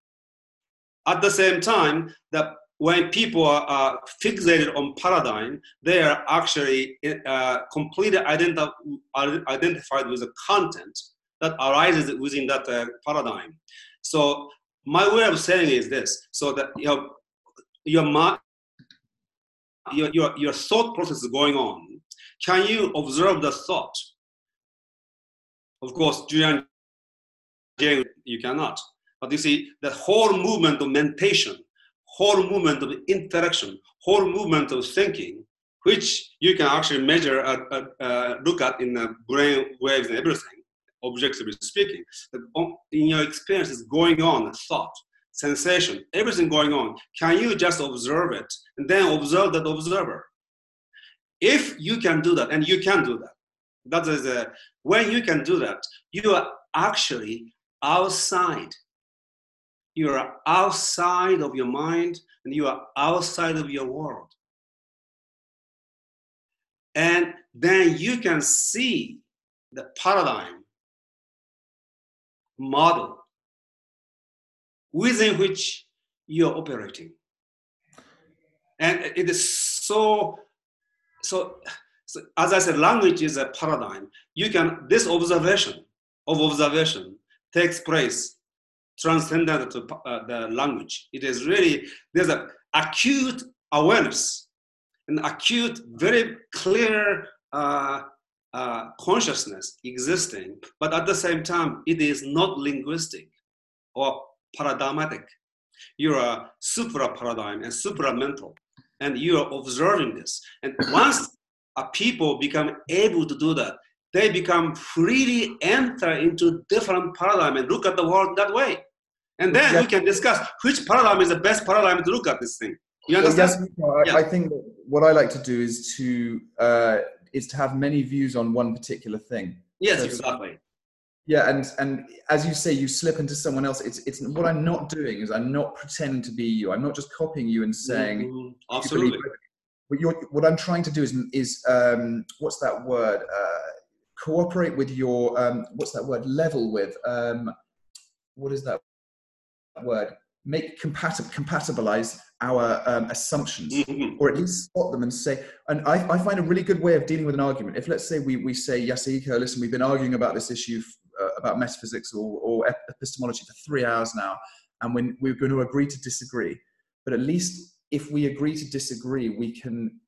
At the same time, the when people are, are fixated on paradigm, they are actually uh, completely identi- identified with the content that arises within that uh, paradigm. So my way of saying is this: so that your your, your your thought process is going on. Can you observe the thought? Of course, Julian, you cannot. But you see, the whole movement of mentation whole movement of interaction, whole movement of thinking, which you can actually measure, uh, uh, uh, look at in the brain waves and everything, objectively speaking. In your experience is going on, thought, sensation, everything going on. Can you just observe it and then observe that observer? If you can do that, and you can do that, that is a, when you can do that, you are actually outside you are outside of your mind and you are outside of your world. And then you can see the paradigm model within which you're operating. And it is so, so, so, as I said, language is a paradigm. You can, this observation of observation takes place transcendent to uh, the language. It is really, there's an acute awareness, an acute, very clear uh, uh, consciousness existing, but at the same time, it is not linguistic or paradigmatic. You're a supra paradigm and supra mental, and you are observing this. And once a people become able to do that, they become freely enter into different paradigm and look at the world that way And then Yeah. we can discuss which paradigm is the best paradigm to look at this thing. You understand? yes, I, Yeah. I think what I like to do is to uh, is to have many views on one particular thing. yes, so- exactly. Yeah, and and as you say, you slip into someone else. It's it's what I'm not doing is I'm not pretending to be you. I'm not just copying you and saying Mhm. Absolutely. What you're what I'm trying to do is is um, what's that word? Uh, cooperate with your um, what's that word? Level with um, what is that word? Make compatible compatibilize our um, assumptions Mhm. or at least spot them and say, and I, I find a really good way of dealing with an argument. If let's say we, we say, Yasuhiko, listen, we've been arguing about this issue uh, about metaphysics or, or epistemology for three hours now, and when we're going to agree to disagree. But at least if we agree to disagree, we can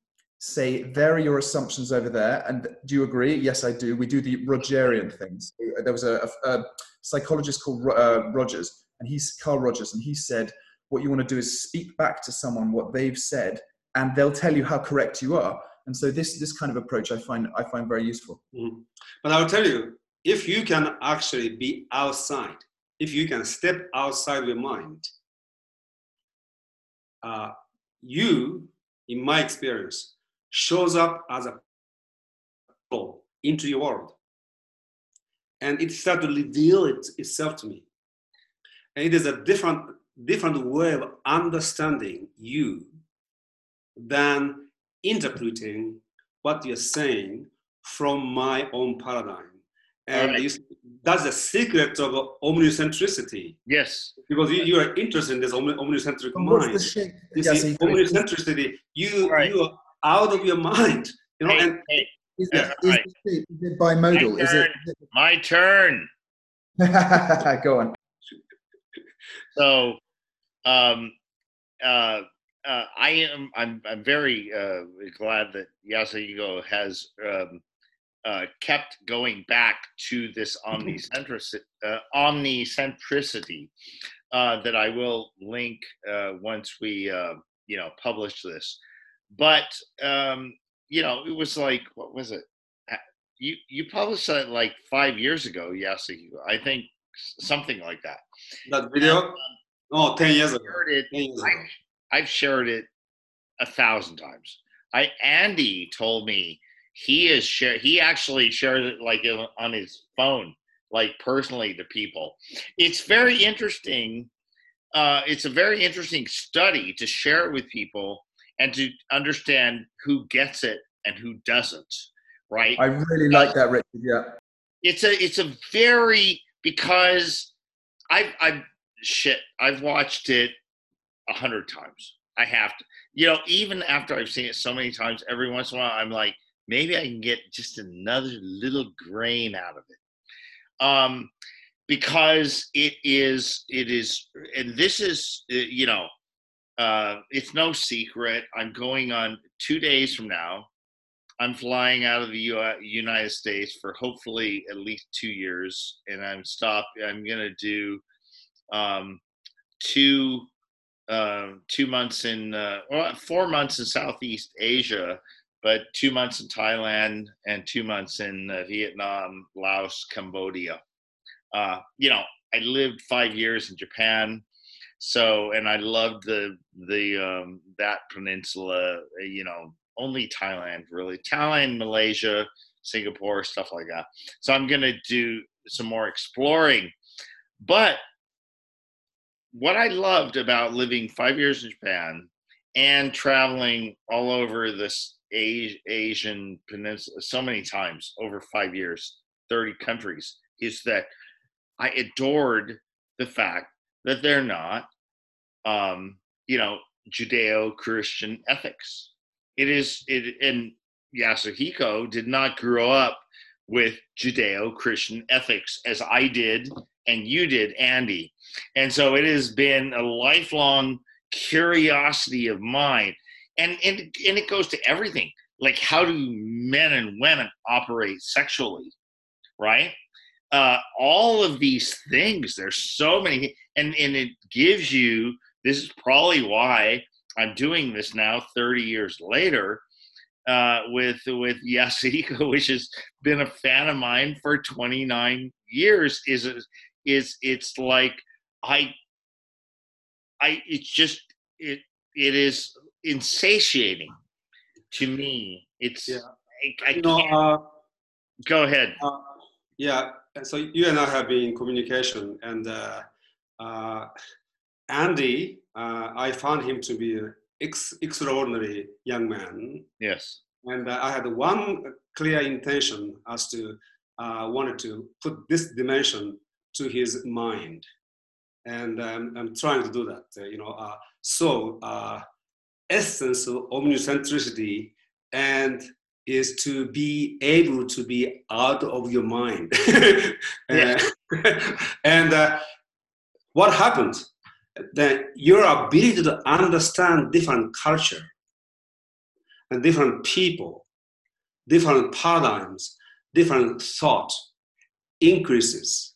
say, there are your assumptions over there. And do you agree? Yes, I do. We do the Rogerian things. There was a, a, a psychologist called uh, Rogers, and he's Carl Rogers, and he said, what you want to do is speak back to someone what they've said and they'll tell you how correct you are and so this this kind of approach i find i find very useful Mhm. But I'll tell you, if you can actually be outside, if you can step outside your mind, uh, you, in my experience, shows up as a flow into your world. And it starts to reveal it, itself to me. And it is a different, different way of understanding you than interpreting what you're saying from my own paradigm. And Alright. you- that's the secret of omnicentricity Yes. because you, you are interested in this omni- omnicentric mind. the shape You Yes, see, omnicentricity, you, Right. you are out of your mind. You know, Hey, and hey, is, it, is right. the is it bimodal is it, my turn. go on So, um, uh, uh, I am. I'm. I'm very uh, glad that Yasuhiko has um, uh, kept going back to this omnicentricity. Uh, omnicentricity uh, that I will link uh, once we, uh, you know, publish this. But um, you know, it was like, what was it? You you published that like five years ago, Yasuhiko. I think something like that. that video, oh, 10 years ago. It 10 years ago. I, I've shared it a thousand times. I Andy told me he is share he actually shared it like on his phone, like personally to people. It's very interesting. Uh, it's a very interesting study to share it with people and to understand who gets it and who doesn't. Right? i really like that richard yeah it's a it's a very because I've I've shit I've watched it a hundred times. I have to, you know, even after I've seen it so many times, every once in a while I'm like, maybe I can get just another little grain out of it, um, because it is it is, and this is uh, you know, uh, it's no secret. I'm going on two days from now. I'm flying out of the U- United States for hopefully at least two years, and I'm stop. I'm gonna do um, two uh, two months in uh, well, four months in Southeast Asia, but two months in Thailand and two months in uh, Vietnam, Laos, Cambodia. Uh, you know, I lived five years in Japan, so and I loved the the um, that peninsula. uh, You know, only Thailand really. Thailand, Malaysia, Singapore, stuff like that. So I'm gonna do some more exploring, but what I loved about living five years in Japan and traveling all over this Asian peninsula so many times over five years, 30 countries, is that I adored the fact that they're not, um, you know, Judeo Christian ethics. It is, it, and Yasuhiko did not grow up with Judeo Christian ethics as I did and you did, Andy. And so it has been a lifelong curiosity of mine. And, and, and it goes to everything. Like, how do men and women operate sexually? Right? Uh, all of these things, there's so many, and, and it gives you this is probably why I'm doing this now 30 years later uh, with with Yasuhiko, which has been a fan of mine for 29 years. Is is it's like I I it's just it it is insatiating to me. It's Yeah. I, I you know, uh, go ahead. uh, yeah. So you and I have been in communication, and uh, uh, Andy, uh, I found him to be an ex- extraordinary young man, Yes. and uh, I had one clear intention as to uh, wanted to put this dimension to his mind, and um, I'm trying to do that. uh, you know, uh, so uh, essence of omnicentricity and is to be able to be out of your mind. And uh, what happens? Then your ability to understand different culture and different people, different paradigms, different thought increases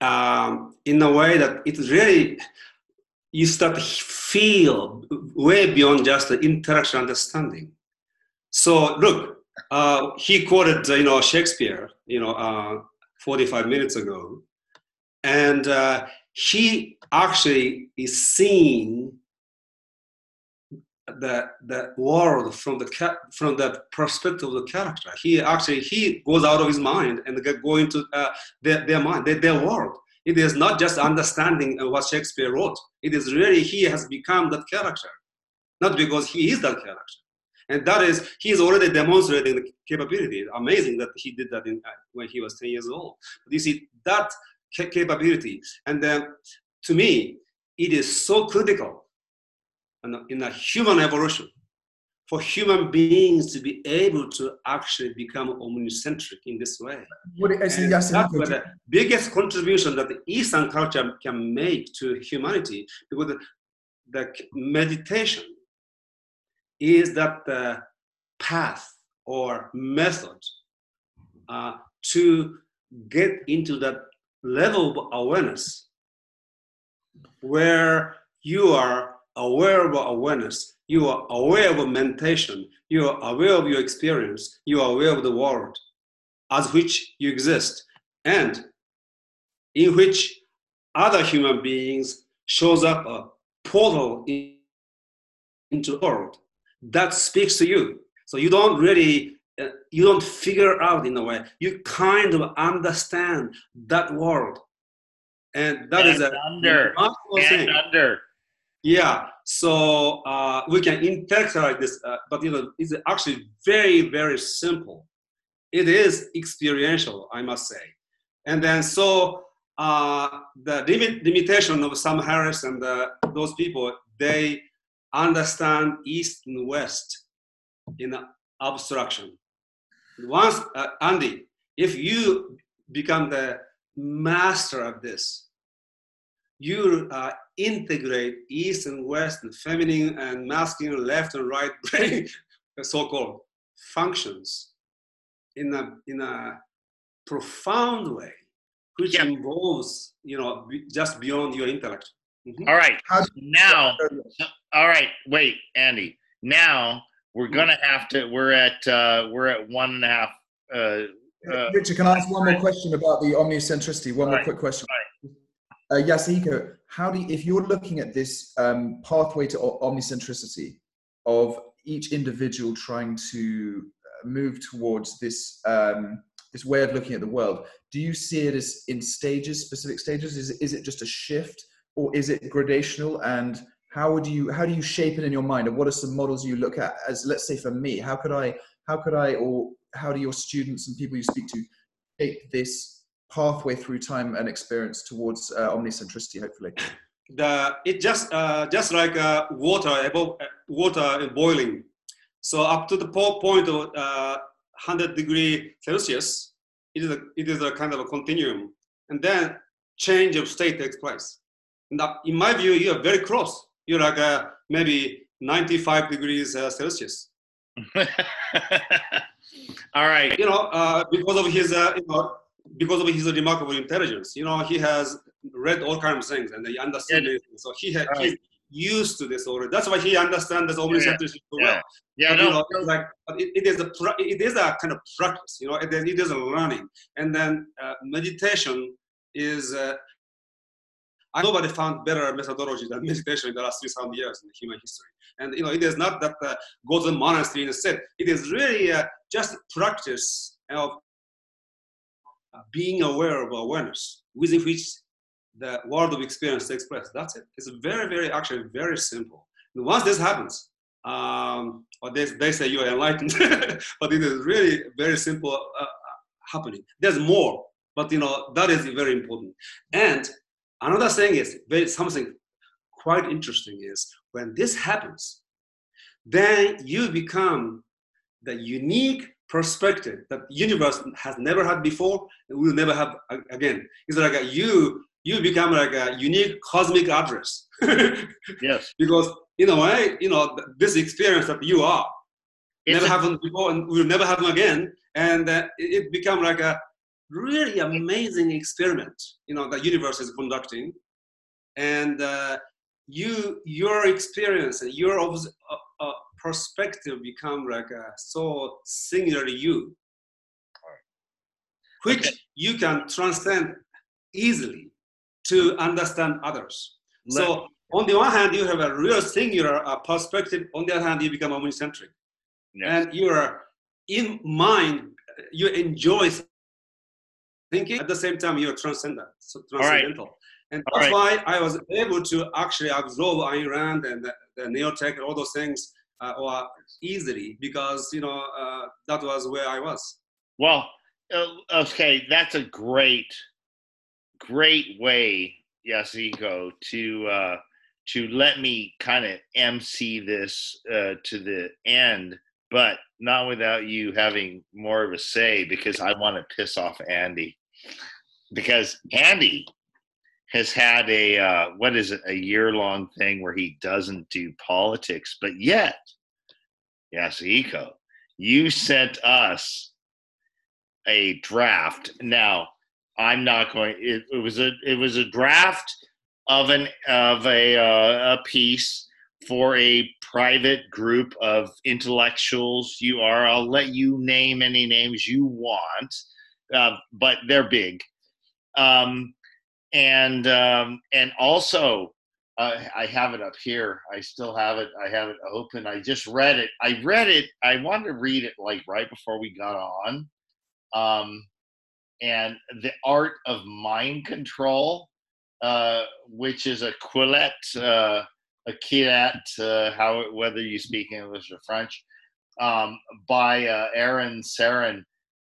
um, in a way that it really you start to feel way beyond just the intellectual understanding. So look, uh, he quoted you know Shakespeare you know uh, 45 minutes ago, and uh, he actually is seeing the the world from the from the perspective of the character. He actually he goes out of his mind and go into uh, their, their mind, their, their world. It is not just understanding what Shakespeare wrote. It is really he has become that character, not because he is that character. And that is he is already demonstrating the capability. Amazing that he did that in, uh, when he was 10 years old. But you see that capability, and then to me, it is so critical in a, in a human evolution for human beings to be able to actually become omnicentric in this way. What it- And yes, that's the biggest contribution that the Eastern culture can make to humanity, because the, the meditation is that the path or method uh, to get into that level of awareness where you are aware of awareness, you are aware of meditation, you are aware of your experience, you are aware of the world as which you exist, and in which other human beings shows up a portal in- into the world that speaks to you. So you don't really you don't figure out in a way. You kind of understand that world, and that is And a under. And thing. under. Yeah, so uh, we can intellectualize this, uh, but you know, it's actually very, very simple. It is experiential, I must say. And then, so uh, the limit, limitation of Sam Harris and uh, those people, they understand East and West in abstraction. Once, uh, Andy, if you become the master of this, you uh, integrate east and west and feminine and masculine left and right brain so-called functions in a in a profound way which Yeah. involves you know be- just beyond your intellect Mhm. All right. Now, all right. Wait, Andy. Now we're gonna have to. We're at. Uh, we're at one and a half. Uh, uh, Richard, can I ask one more question about the omnicentricity? One more Right, quick question. Uh, Yasuhiko, how do you, if you're looking at this um, pathway to omnicentricity of each individual trying to uh, move towards this um, this way of looking at the world, do you see it as in stages, specific stages? Is it, is it just a shift, or is it gradational? And how would you how do you shape it in your mind? And what are some models you look at? As let's say for me, how could I how could I or how do your students and people you speak to shape this pathway through time and experience towards uh, omnicentricity hopefully the it just uh, just like uh, water above uh, water boiling so up to the point of uh, 100 degree celsius it is a it is a kind of a continuum and then change of state takes place now in my view you are very close you're like uh, maybe 95 degrees uh, celsius all right. you know, uh, because of his, uh, you know, because of his remarkable intelligence, you know, he has read all kinds of things and he understands Yeah. So he ha- Right. he's used to this already. That's why he understands this omnicentrism so well. Yeah. But, No. you know, no. like it, it is a pra- it is a kind of practice. You know, it, it is a learning, and then uh, meditation is uh, nobody found better methodology than meditation in the last 3,000 years in human history. And you know, it is not that uh, go monastery instead. It is really uh, just practice of uh, being aware of awareness, within which the world of experience takes place. That's it. It's very, very actually very simple. And once this happens, um, or they, they say you are enlightened, but it is really very simple uh, happening. There's more, but you know that is very important. And another thing is very, something quite interesting is when this happens, then you become the unique perspective that the universe has never had before and will never have again. It's like a, you you become like a unique cosmic address. yes. Because in a way, you know, this experience that you are it's never a- happened before and will never happen again. And uh, it become like a really amazing experiment, you know, the universe is conducting. And uh, you, your experience and your uh, uh, perspective become like a, so singular you, which okay. you can transcend easily to understand others. Let, so on the one hand, you have a real singular uh, perspective. On the other hand, you become omnicentric, yes. and you are in mind. You enjoy thinking at the same time. You are transcendent, so transcendental, right. and that's right. why I was able to actually absorb Ayn Rand and the, the Neo-Tech and all those things uh, or easily because you know uh, that was where I was. Well, uh, okay, that's a great, great way, Yasuhiko, to uh, to let me kind of MC this uh, to the end, but not without you having more of a say because I want to piss off Andy because Andy has had a uh, what is it a year long thing where he doesn't do politics, but yet, Yasuhiko, you sent us a draft. Now, I'm not going. It, it was a it was a draft of an of a uh, a piece for a private group of intellectuals. You are. I'll let you name any names you want, uh, but they're big. Um, and um, and also uh, I have it up here. I still have it. I have it open. I just read it. I read it. I wanted to read it like right before we got on. Um, and the art of mind control, uh, which is a Quillette, uh, a Quillette, uh, how whether you speak English or French, um, by uh, Aaron Sarin,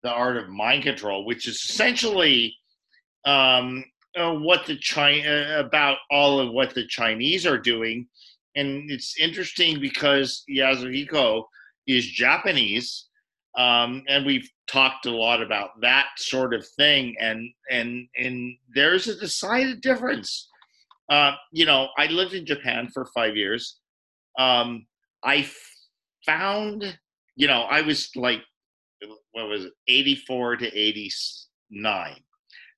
the art of mind control, which is essentially um, uh, what the China uh, about all of what the Chinese are doing, and it's interesting because Yasuhiko is Japanese, um, and we've talked a lot about that sort of thing, and and and there's a decided difference. Uh, you know, I lived in Japan for five years. Um, I found, you know, I was like, what was it, 84 to 89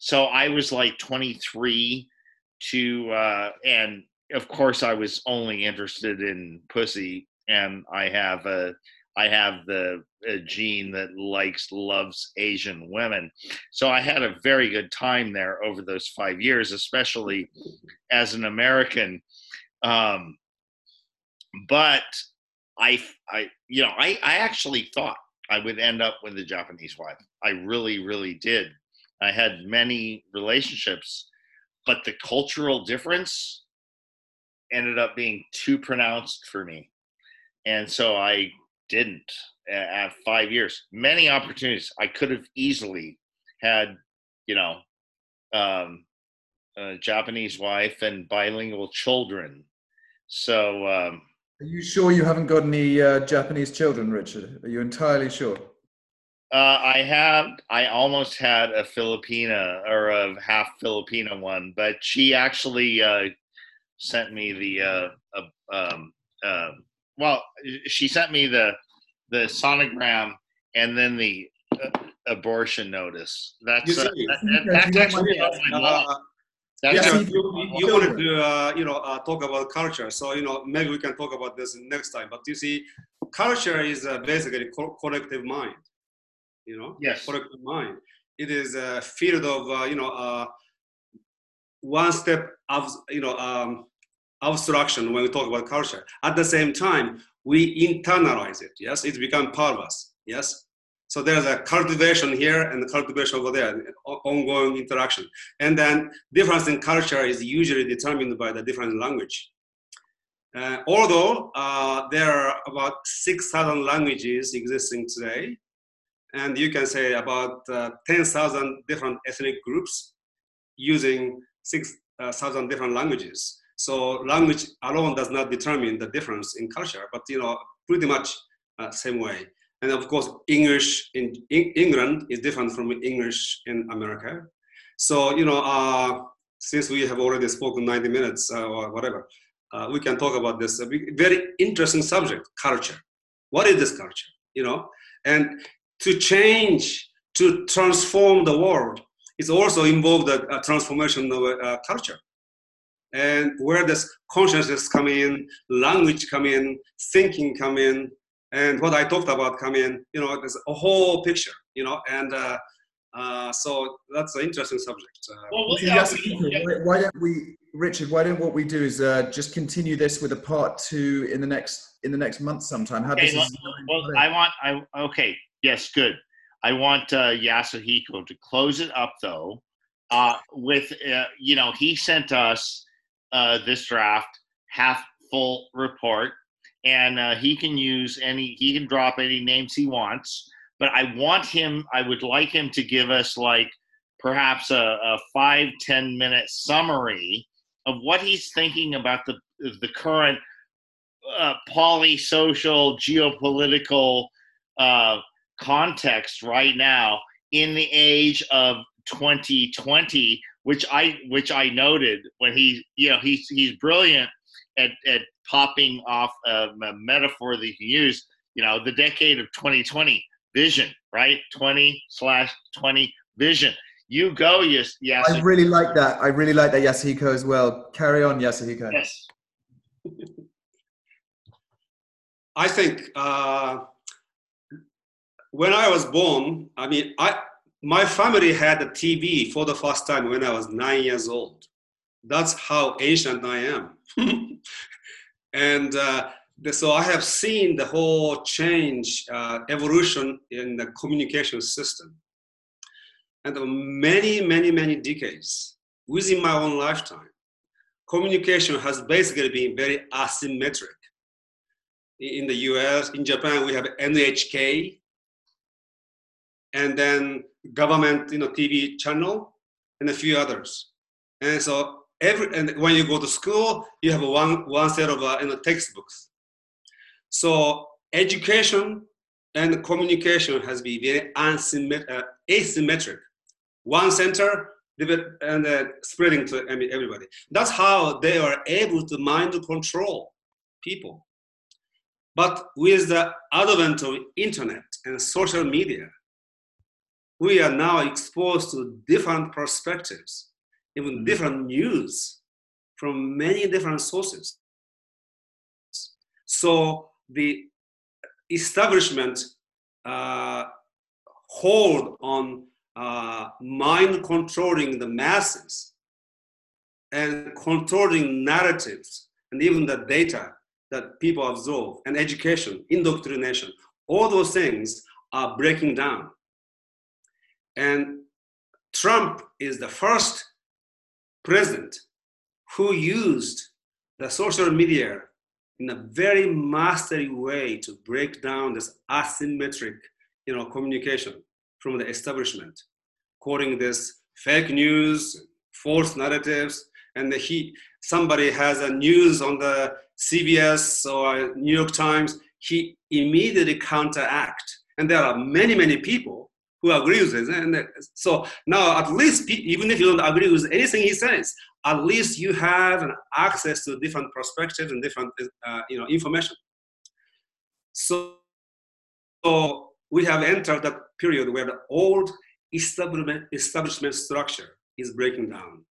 so I was like 23 to, uh, and of course I was only interested in pussy, and I have a, I have the gene that likes loves Asian women. So I had a very good time there over those five years, especially as an American. Um, but I, I, you know, I, I actually thought I would end up with a Japanese wife. I really, really did. I had many relationships, but the cultural difference ended up being too pronounced for me. And so I didn't at five years. Many opportunities. I could have easily had, you know, um, a Japanese wife and bilingual children. So, um, are you sure you haven't got any uh, Japanese children, Richard? Are you entirely sure? Uh, I have. I almost had a Filipina or a half Filipina one, but she actually uh, sent me the. Uh, um, uh, well, she sent me the the sonogram and then the uh, abortion notice. That's uh, that, that's actually That's you, you, you wanted to you know talk about culture, so you know maybe we can talk about this next time. But you see, culture is basically co- collective mind you know, yes. collective mind. It is a field of, uh, you know, uh, one step of you know um, abstraction when we talk about culture. At the same time, we internalize it. Yes, it's become part of us. Yes. So there's a cultivation here and the cultivation over there, ongoing interaction. And then difference in culture is usually determined by the different language. Uh, although uh, there are about 6,000 languages existing today, and you can say about uh, 10,000 different ethnic groups using 6,000 different languages. So language alone does not determine the difference in culture, but you know, pretty much uh, same way. And of course, English in, England is different from English in America. So you know, uh, since we have already spoken 90 minutes uh, or whatever, uh, we can talk about this very interesting subject, culture. What is this culture? You know, and to change, to transform the world, is also involved a, transformation of a, culture. And where does consciousness come in, language come in, thinking come in, and what I talked about come in, you know, there's a whole picture, you know, and uh, uh, so that's an interesting subject. Uh, well, yes, why don't we, Richard? Why don't what we do is uh, just continue this with a part two in the next in the next month sometime. How okay, well, well I want I okay yes good. I want uh, Yasuhiko to close it up though uh, with uh, you know he sent us uh, this draft half full report and uh, he can use any he can drop any names he wants but i want him i would like him to give us like perhaps a, a five ten minute summary of what he's thinking about the the current uh, polysocial geopolitical uh, context right now in the age of 2020 which i which i noted when he you know he's he's brilliant at, at popping off a, a metaphor that you can use, you know, the decade of 2020 vision, right? 20 slash 20 vision. You go, yes, yes. I really like that. I really like that, Yasuhiko, as well. Carry on, Yasuhiko. Yes. I think uh, when I was born, I mean, I my family had a TV for the first time when I was nine years old. That's how ancient I am. and uh, so I have seen the whole change, uh, evolution in the communication system. And many, many, many decades within my own lifetime, communication has basically been very asymmetric. In the US, in Japan, we have NHK, and then government, you know, TV channel, and a few others. And so every and when you go to school you have one one set of uh, you know, textbooks. So education and communication has been very asymmetric, uh, asymmetric. One center and uh, spreading to everybody. That's how they are able to mind control people. But with the advent of internet and social media we are now exposed to different perspectives even mm-hmm. different news from many different sources. So the establishment uh, hold on uh, mind controlling the masses and controlling narratives and even the data that people absorb and education, indoctrination, all those things are breaking down. And Trump is the first president who used the social media in a very mastery way to break down this asymmetric you know, communication from the establishment, quoting this fake news, false narratives, and he somebody has a news on the CBS or New York Times, he immediately counteract. And there are many, many people who agrees with it. And so now, at least, even if you don't agree with anything he says, at least you have access to different perspectives and different, uh, you know, information. So, so we have entered that period where the old establishment, establishment structure is breaking down,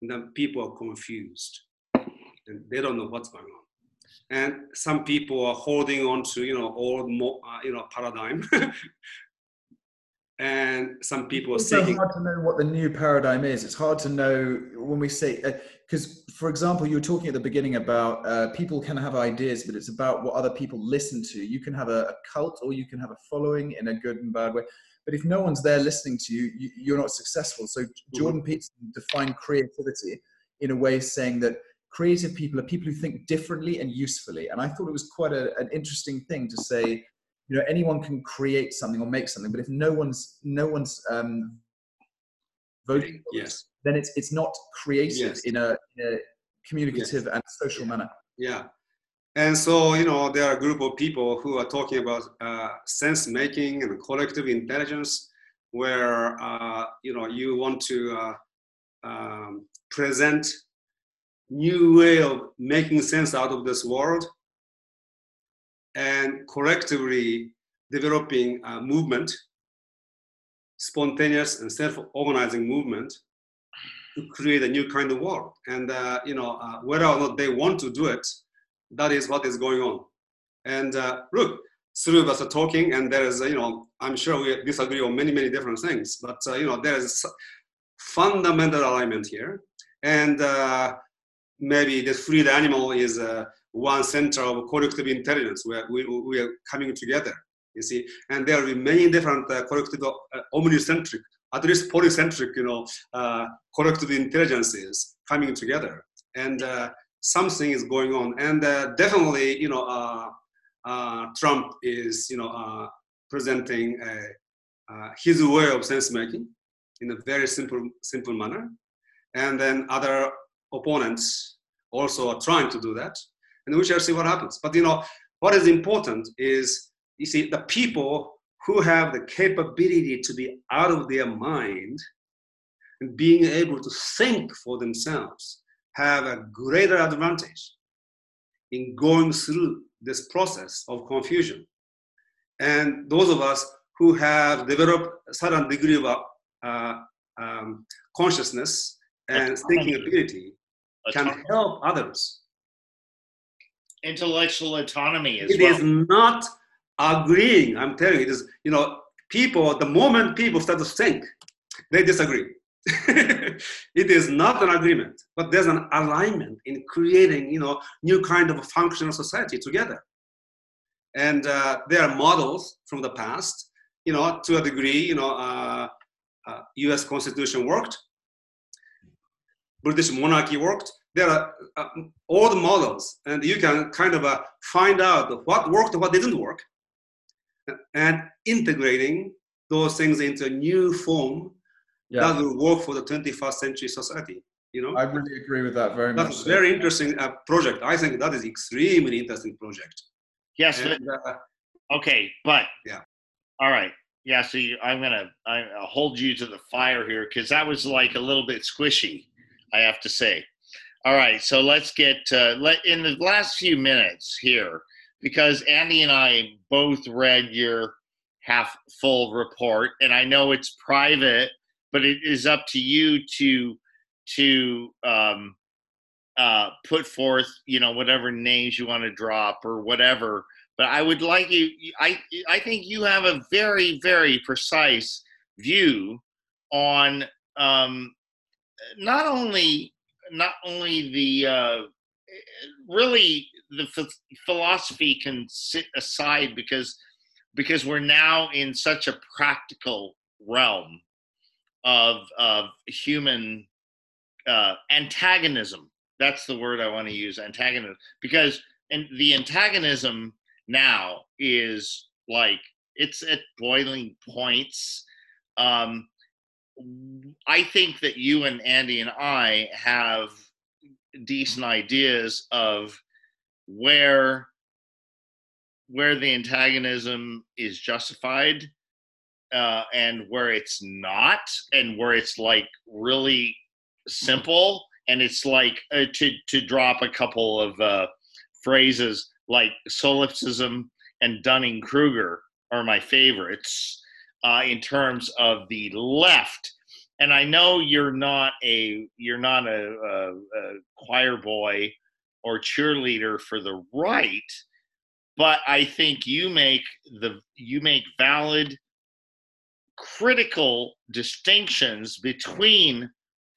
and then people are confused, and they don't know what's going on. And some people are holding on to, you know, old, uh, you know, paradigm and some people are It's so seeking. hard to know what the new paradigm is. It's hard to know when we say because, for example, you were talking at the beginning about uh, people can have ideas, but it's about what other people listen to. You can have a, a cult, or you can have a following in a good and bad way. But if no one's there listening to you, you you're not successful. So Jordan Peterson defined creativity in a way saying that creative people are people who think differently and usefully. And I thought it was quite a, an interesting thing to say you know anyone can create something or make something but if no one's no one's um voting Yes. then it's it's not creative Yes. in, a, in a communicative and social manner Yeah. And so, you know, there are a group of people who are talking about uh, sense making and collective intelligence, where, uh, you know, you want to uh, um, present new way of making sense out of this world and collectively developing a movement, spontaneous and self-organizing movement to create a new kind of world. And uh, you know, uh, whether or not they want to do it, that is what is going on. And uh, look, three of us are talking, and there is, uh, you know, I'm sure we disagree on many, many different things, but uh, you know, there is fundamental alignment here. And uh, maybe the freed animal is one center of collective intelligence where we, we are coming together. You see, and there will be many different uh, collective uh, omnicentric at least polycentric, you know, uh, collective intelligences coming together, and uh, something is going on. And uh, definitely, you know, uh, Trump is, you know, presenting his way of sense making in a very simple, simple manner, and then other opponents also are trying to do that, and we shall see what happens. But you know, what is important is, you see, the people who have the capability to be out of their mind and being able to think for themselves have a greater advantage in going through this process of confusion. And those of us who have developed a certain degree of uh, um, consciousness and thinking ability can help others. Intellectual autonomy as It well. is not agreeing. I'm telling you, it is, you know, people, the moment people start to think, they disagree. it is not an agreement, but there's an alignment in creating, you know, new kind of functional society together. And uh, there are models from the past, you know, to a degree, you know, uh, uh, U.S. Constitution worked, British monarchy worked. There are uh, all the models, and you can kind of uh, find out what worked what didn't work, and integrating those things into a new form yeah that will work for the 21st century society. You know, i really agree with that very much that's a so. very interesting uh, project. I think that is extremely interesting project. yes, And, uh, Okay, but Yeah. All right. Yeah. So you, I'm gonna I, I'll hold you to the fire here because that was like a little bit squishy, I have to say. All right. So let's get uh, let in the last few minutes here because Andy and I both read your half full report, and I know it's private, but it is up to you to to um, uh, put forth, you know, whatever names you want to drop or whatever but I would like you. I I think you have a very very precise view on um, not only not only the uh, really the ph- philosophy can sit aside because because we're now in such a practical realm of of human uh, antagonism. That's the word I want to use. Antagonism because and the antagonism now is like it's at boiling points. Um, I think that you and Andy and I have decent ideas of where where the antagonism is justified uh, and where it's not, and where it's like really simple, and it's like uh, to to drop a couple of uh, phrases like solipsism and Dunning Kruger are my favorites uh, in terms of the left. And I know you're not a you're not a, a, a choir boy or cheerleader for the right, but I think you make the you make valid critical distinctions between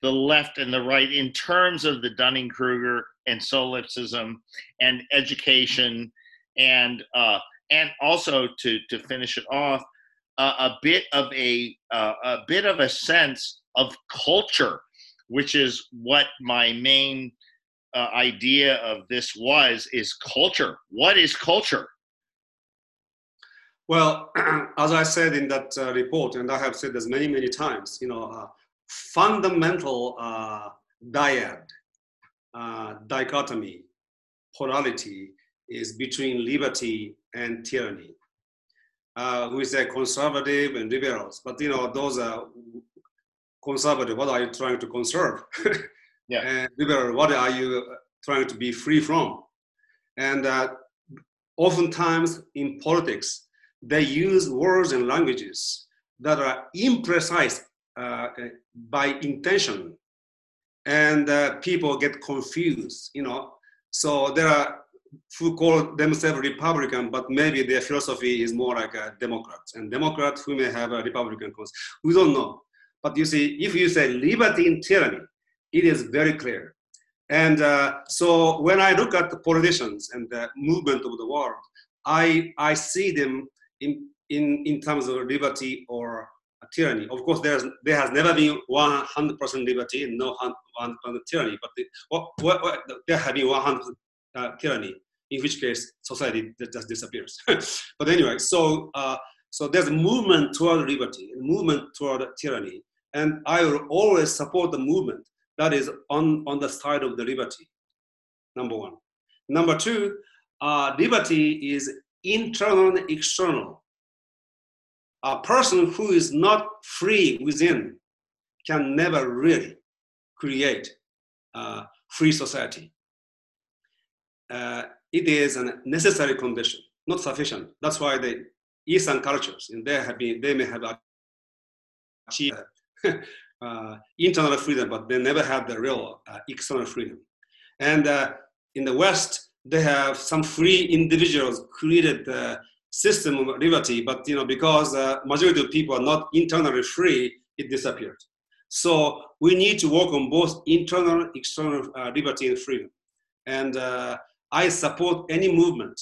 the left and the right in terms of the Dunning Kruger and solipsism and education and uh, and also to to finish it off uh, a bit of a uh, a bit of a sense of culture, which is what my main uh, idea of this was is culture. What is culture? Well, as I said in that uh, report, and I have said this many, many times, you know, uh, fundamental uh, dyad, dichotomy, polarity is between liberty and tyranny. Uh, we say conservative and liberals, but you know, those are conservative. What are you trying to conserve? Yeah. and liberal, what are you trying to be free from? And uh, oftentimes in politics, they use words and languages that are imprecise uh, by intention, and uh, people get confused. You know, so there are who call themselves Republican, but maybe their philosophy is more like a Democrat, and Democrats who may have a Republican cause. We don't know. But you see, if you say liberty in tyranny, it is very clear. And uh, so when I look at the politicians and the movement of the world, I, I see them in, in, in terms of liberty or tyranny. Of course, there's, there has never been 100% liberty and no 100% tyranny, but the, what, what, what, there have been 100% uh, tyranny, in which case society just disappears. but anyway, so, uh, so there's a movement toward liberty, a movement toward tyranny, and I will always support the movement that is on, on the side of the liberty, number one. Number two, uh, liberty is internal and external. A person who is not free within can never really create a free society. Uh, it is a necessary condition, not sufficient. That's why the Eastern cultures, and they have been, they may have achieved uh, internal freedom, but they never had the real uh, external freedom. And uh, in the West, they have some free individuals created the system of liberty, but you know because the majority of people are not internally free, it disappeared. So we need to work on both internal, external uh, liberty and freedom. And uh, I support any movement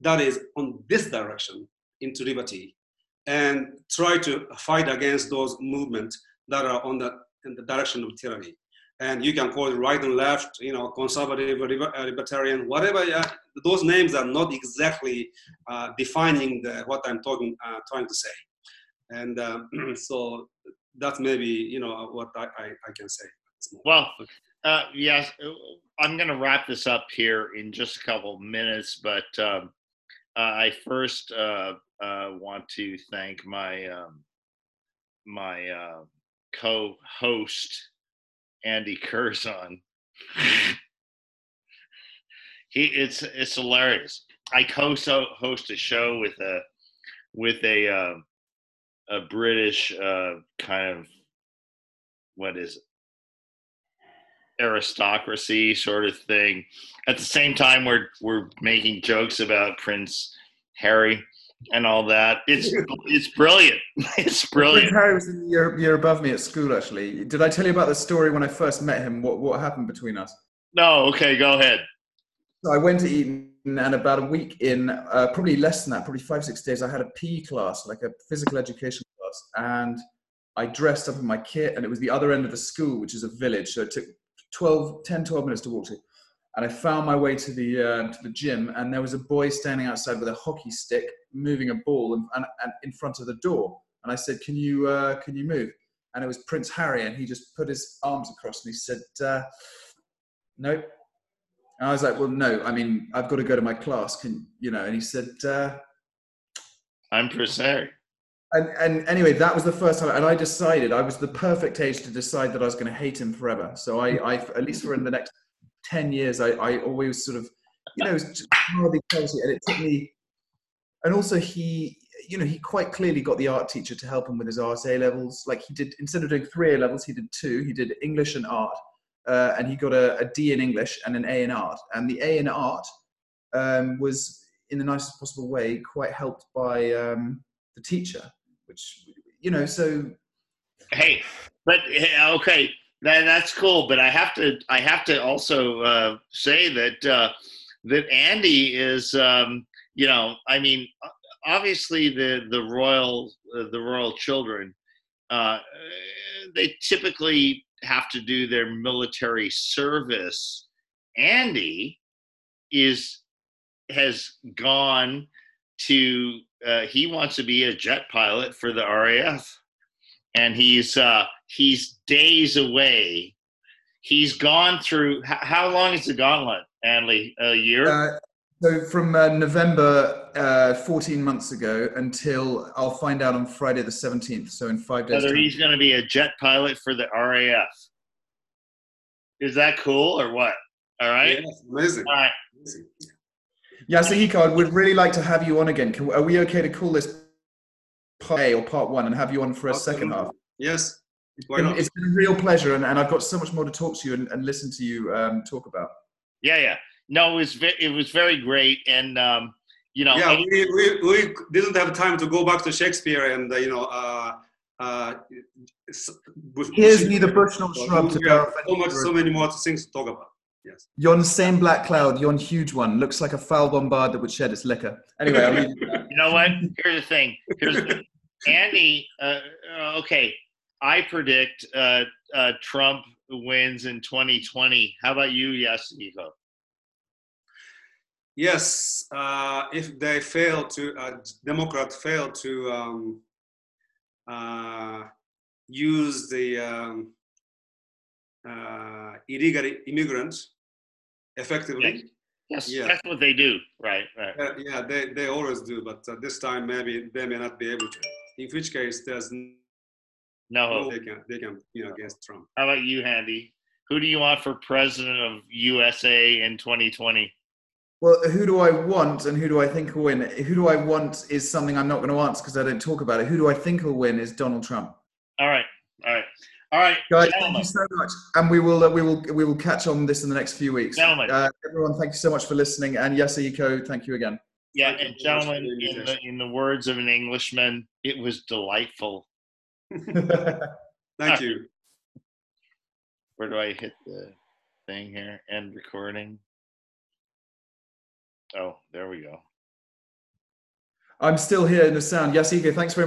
that is on this direction into liberty and try to fight against those movements that are on the, in the direction of tyranny. And you can call it right and left, you know, conservative, uh, libertarian, whatever. Uh, those names are not exactly uh, defining the, what I'm talking, uh, trying to say. And um, so that's maybe, you know, what I, I, I can say. Well, uh, yes, I'm going to wrap this up here in just a couple minutes, but um, uh, I first uh, want to thank my um, my uh co-host Andy Curzon. he it's it's hilarious. I co-host a show with a with a uh, a British uh, kind of what is it? Aristocracy sort of thing. At the same time, we're we're making jokes about Prince Harry and all that. It's it's brilliant. It's brilliant. Harry was in the year, year above me at school. Actually, did I tell you about the story when I first met him? What what happened between us? No. Okay, go ahead. So I went to Eton, and about a week in, uh, probably less than that, probably five six days, I had a PE class, like a physical education class, and I dressed up in my kit, and it was the other end of the school, which is a village, so it took 12, 10, 12 minutes to walk to. And I found my way to the uh, to the gym, and there was a boy standing outside with a hockey stick, moving a ball, and, and, and in front of the door. And I said, "Can you uh, can you move?" And it was Prince Harry, and he just put his arms across, and he said, uh, "No." And I was like, "Well, no. I mean, I've got to go to my class. Can you know?" And he said, uh, "I'm Prince Harry." And, and anyway, that was the first time, and I decided I was the perfect age to decide that I was going to hate him forever. So I, I at least for in the next 10 years, I, I always sort of, you know, hardly crazy. And it took me, and also he, you know, he quite clearly got the art teacher to help him with his art A levels. Like he did, instead of doing three A levels, he did two. He did English and art. Uh, and he got a, a D in English and an A in art. And the A in art um, was, in the nicest possible way, quite helped by um, the teacher, which you know, so Hey, but okay, that that's cool. But I have to I have to also uh, say that uh, that Andy is um, you know I mean obviously the the royal uh, the royal children uh, they typically have to do their military service. Andy is has gone to uh, he wants to be a jet pilot for the RAF, and he's uh, he's days away. He's gone through. How, how long is the gauntlet, Andy? A year. Uh, so from uh, November, uh, 14 months ago, until I'll find out on Friday the 17th. So in five days. Whether time. he's going to be a jet pilot for the RAF. Is that cool or what? All right. Yes, amazing. All right. amazing. Yasuhiko, I would really like to have you on again. Can, are we okay to call this part A or part one and have you on for a second half? Yes. Why not? it's been a real pleasure, and, and I've got so much more to talk to you and, and listen to you um, talk about. Yeah, yeah. No, it was ve- it was very great, and um, you know, Yeah, we, we, we didn't have time to go back to Shakespeare and, uh, you know, uh, uh, Here's Bush- neither bush nor So shrub to we so much, so many more things to talk about. Yes. Yon same black cloud, yon huge one, looks like a foul bombard that would shed its liquor. Anyway, I'll leave you. you know what? Here's the thing. Here's the thing. Andy. Uh, uh, okay, I predict uh, uh, Trump wins in 2020. How about you, Yes, Yasuhiko? Yes, uh, if they fail to, uh, Democrat fail to um, uh, use the um, uh, illegal immigrants effectively, Yes, Yeah. that's what they do. Right, right. uh, yeah, they, they always do, but uh, this time maybe they may not be able to. In which case, there's no No. they can they can be against Trump. How about you, Handy? Who do you want for president of USA in 2020? Well, who do I want and who do I think will win? Who do I want is something I'm not going to answer because I don't talk about it. Who do I think will win is Donald Trump. All right, all right, all right, Guys, thank you so much, and we will uh, we will we will catch on this in the next few weeks. Gentlemen. Uh, everyone, thank you so much for listening, and Yasuhiko, thank you again. Yeah, Thank and very much for gentlemen, in the, in the words of an Englishman, it was delightful. Thank you. Where do I hit the thing here? End recording. Oh, there we go. I'm still here in the sound. Yasuhiko, thanks very much.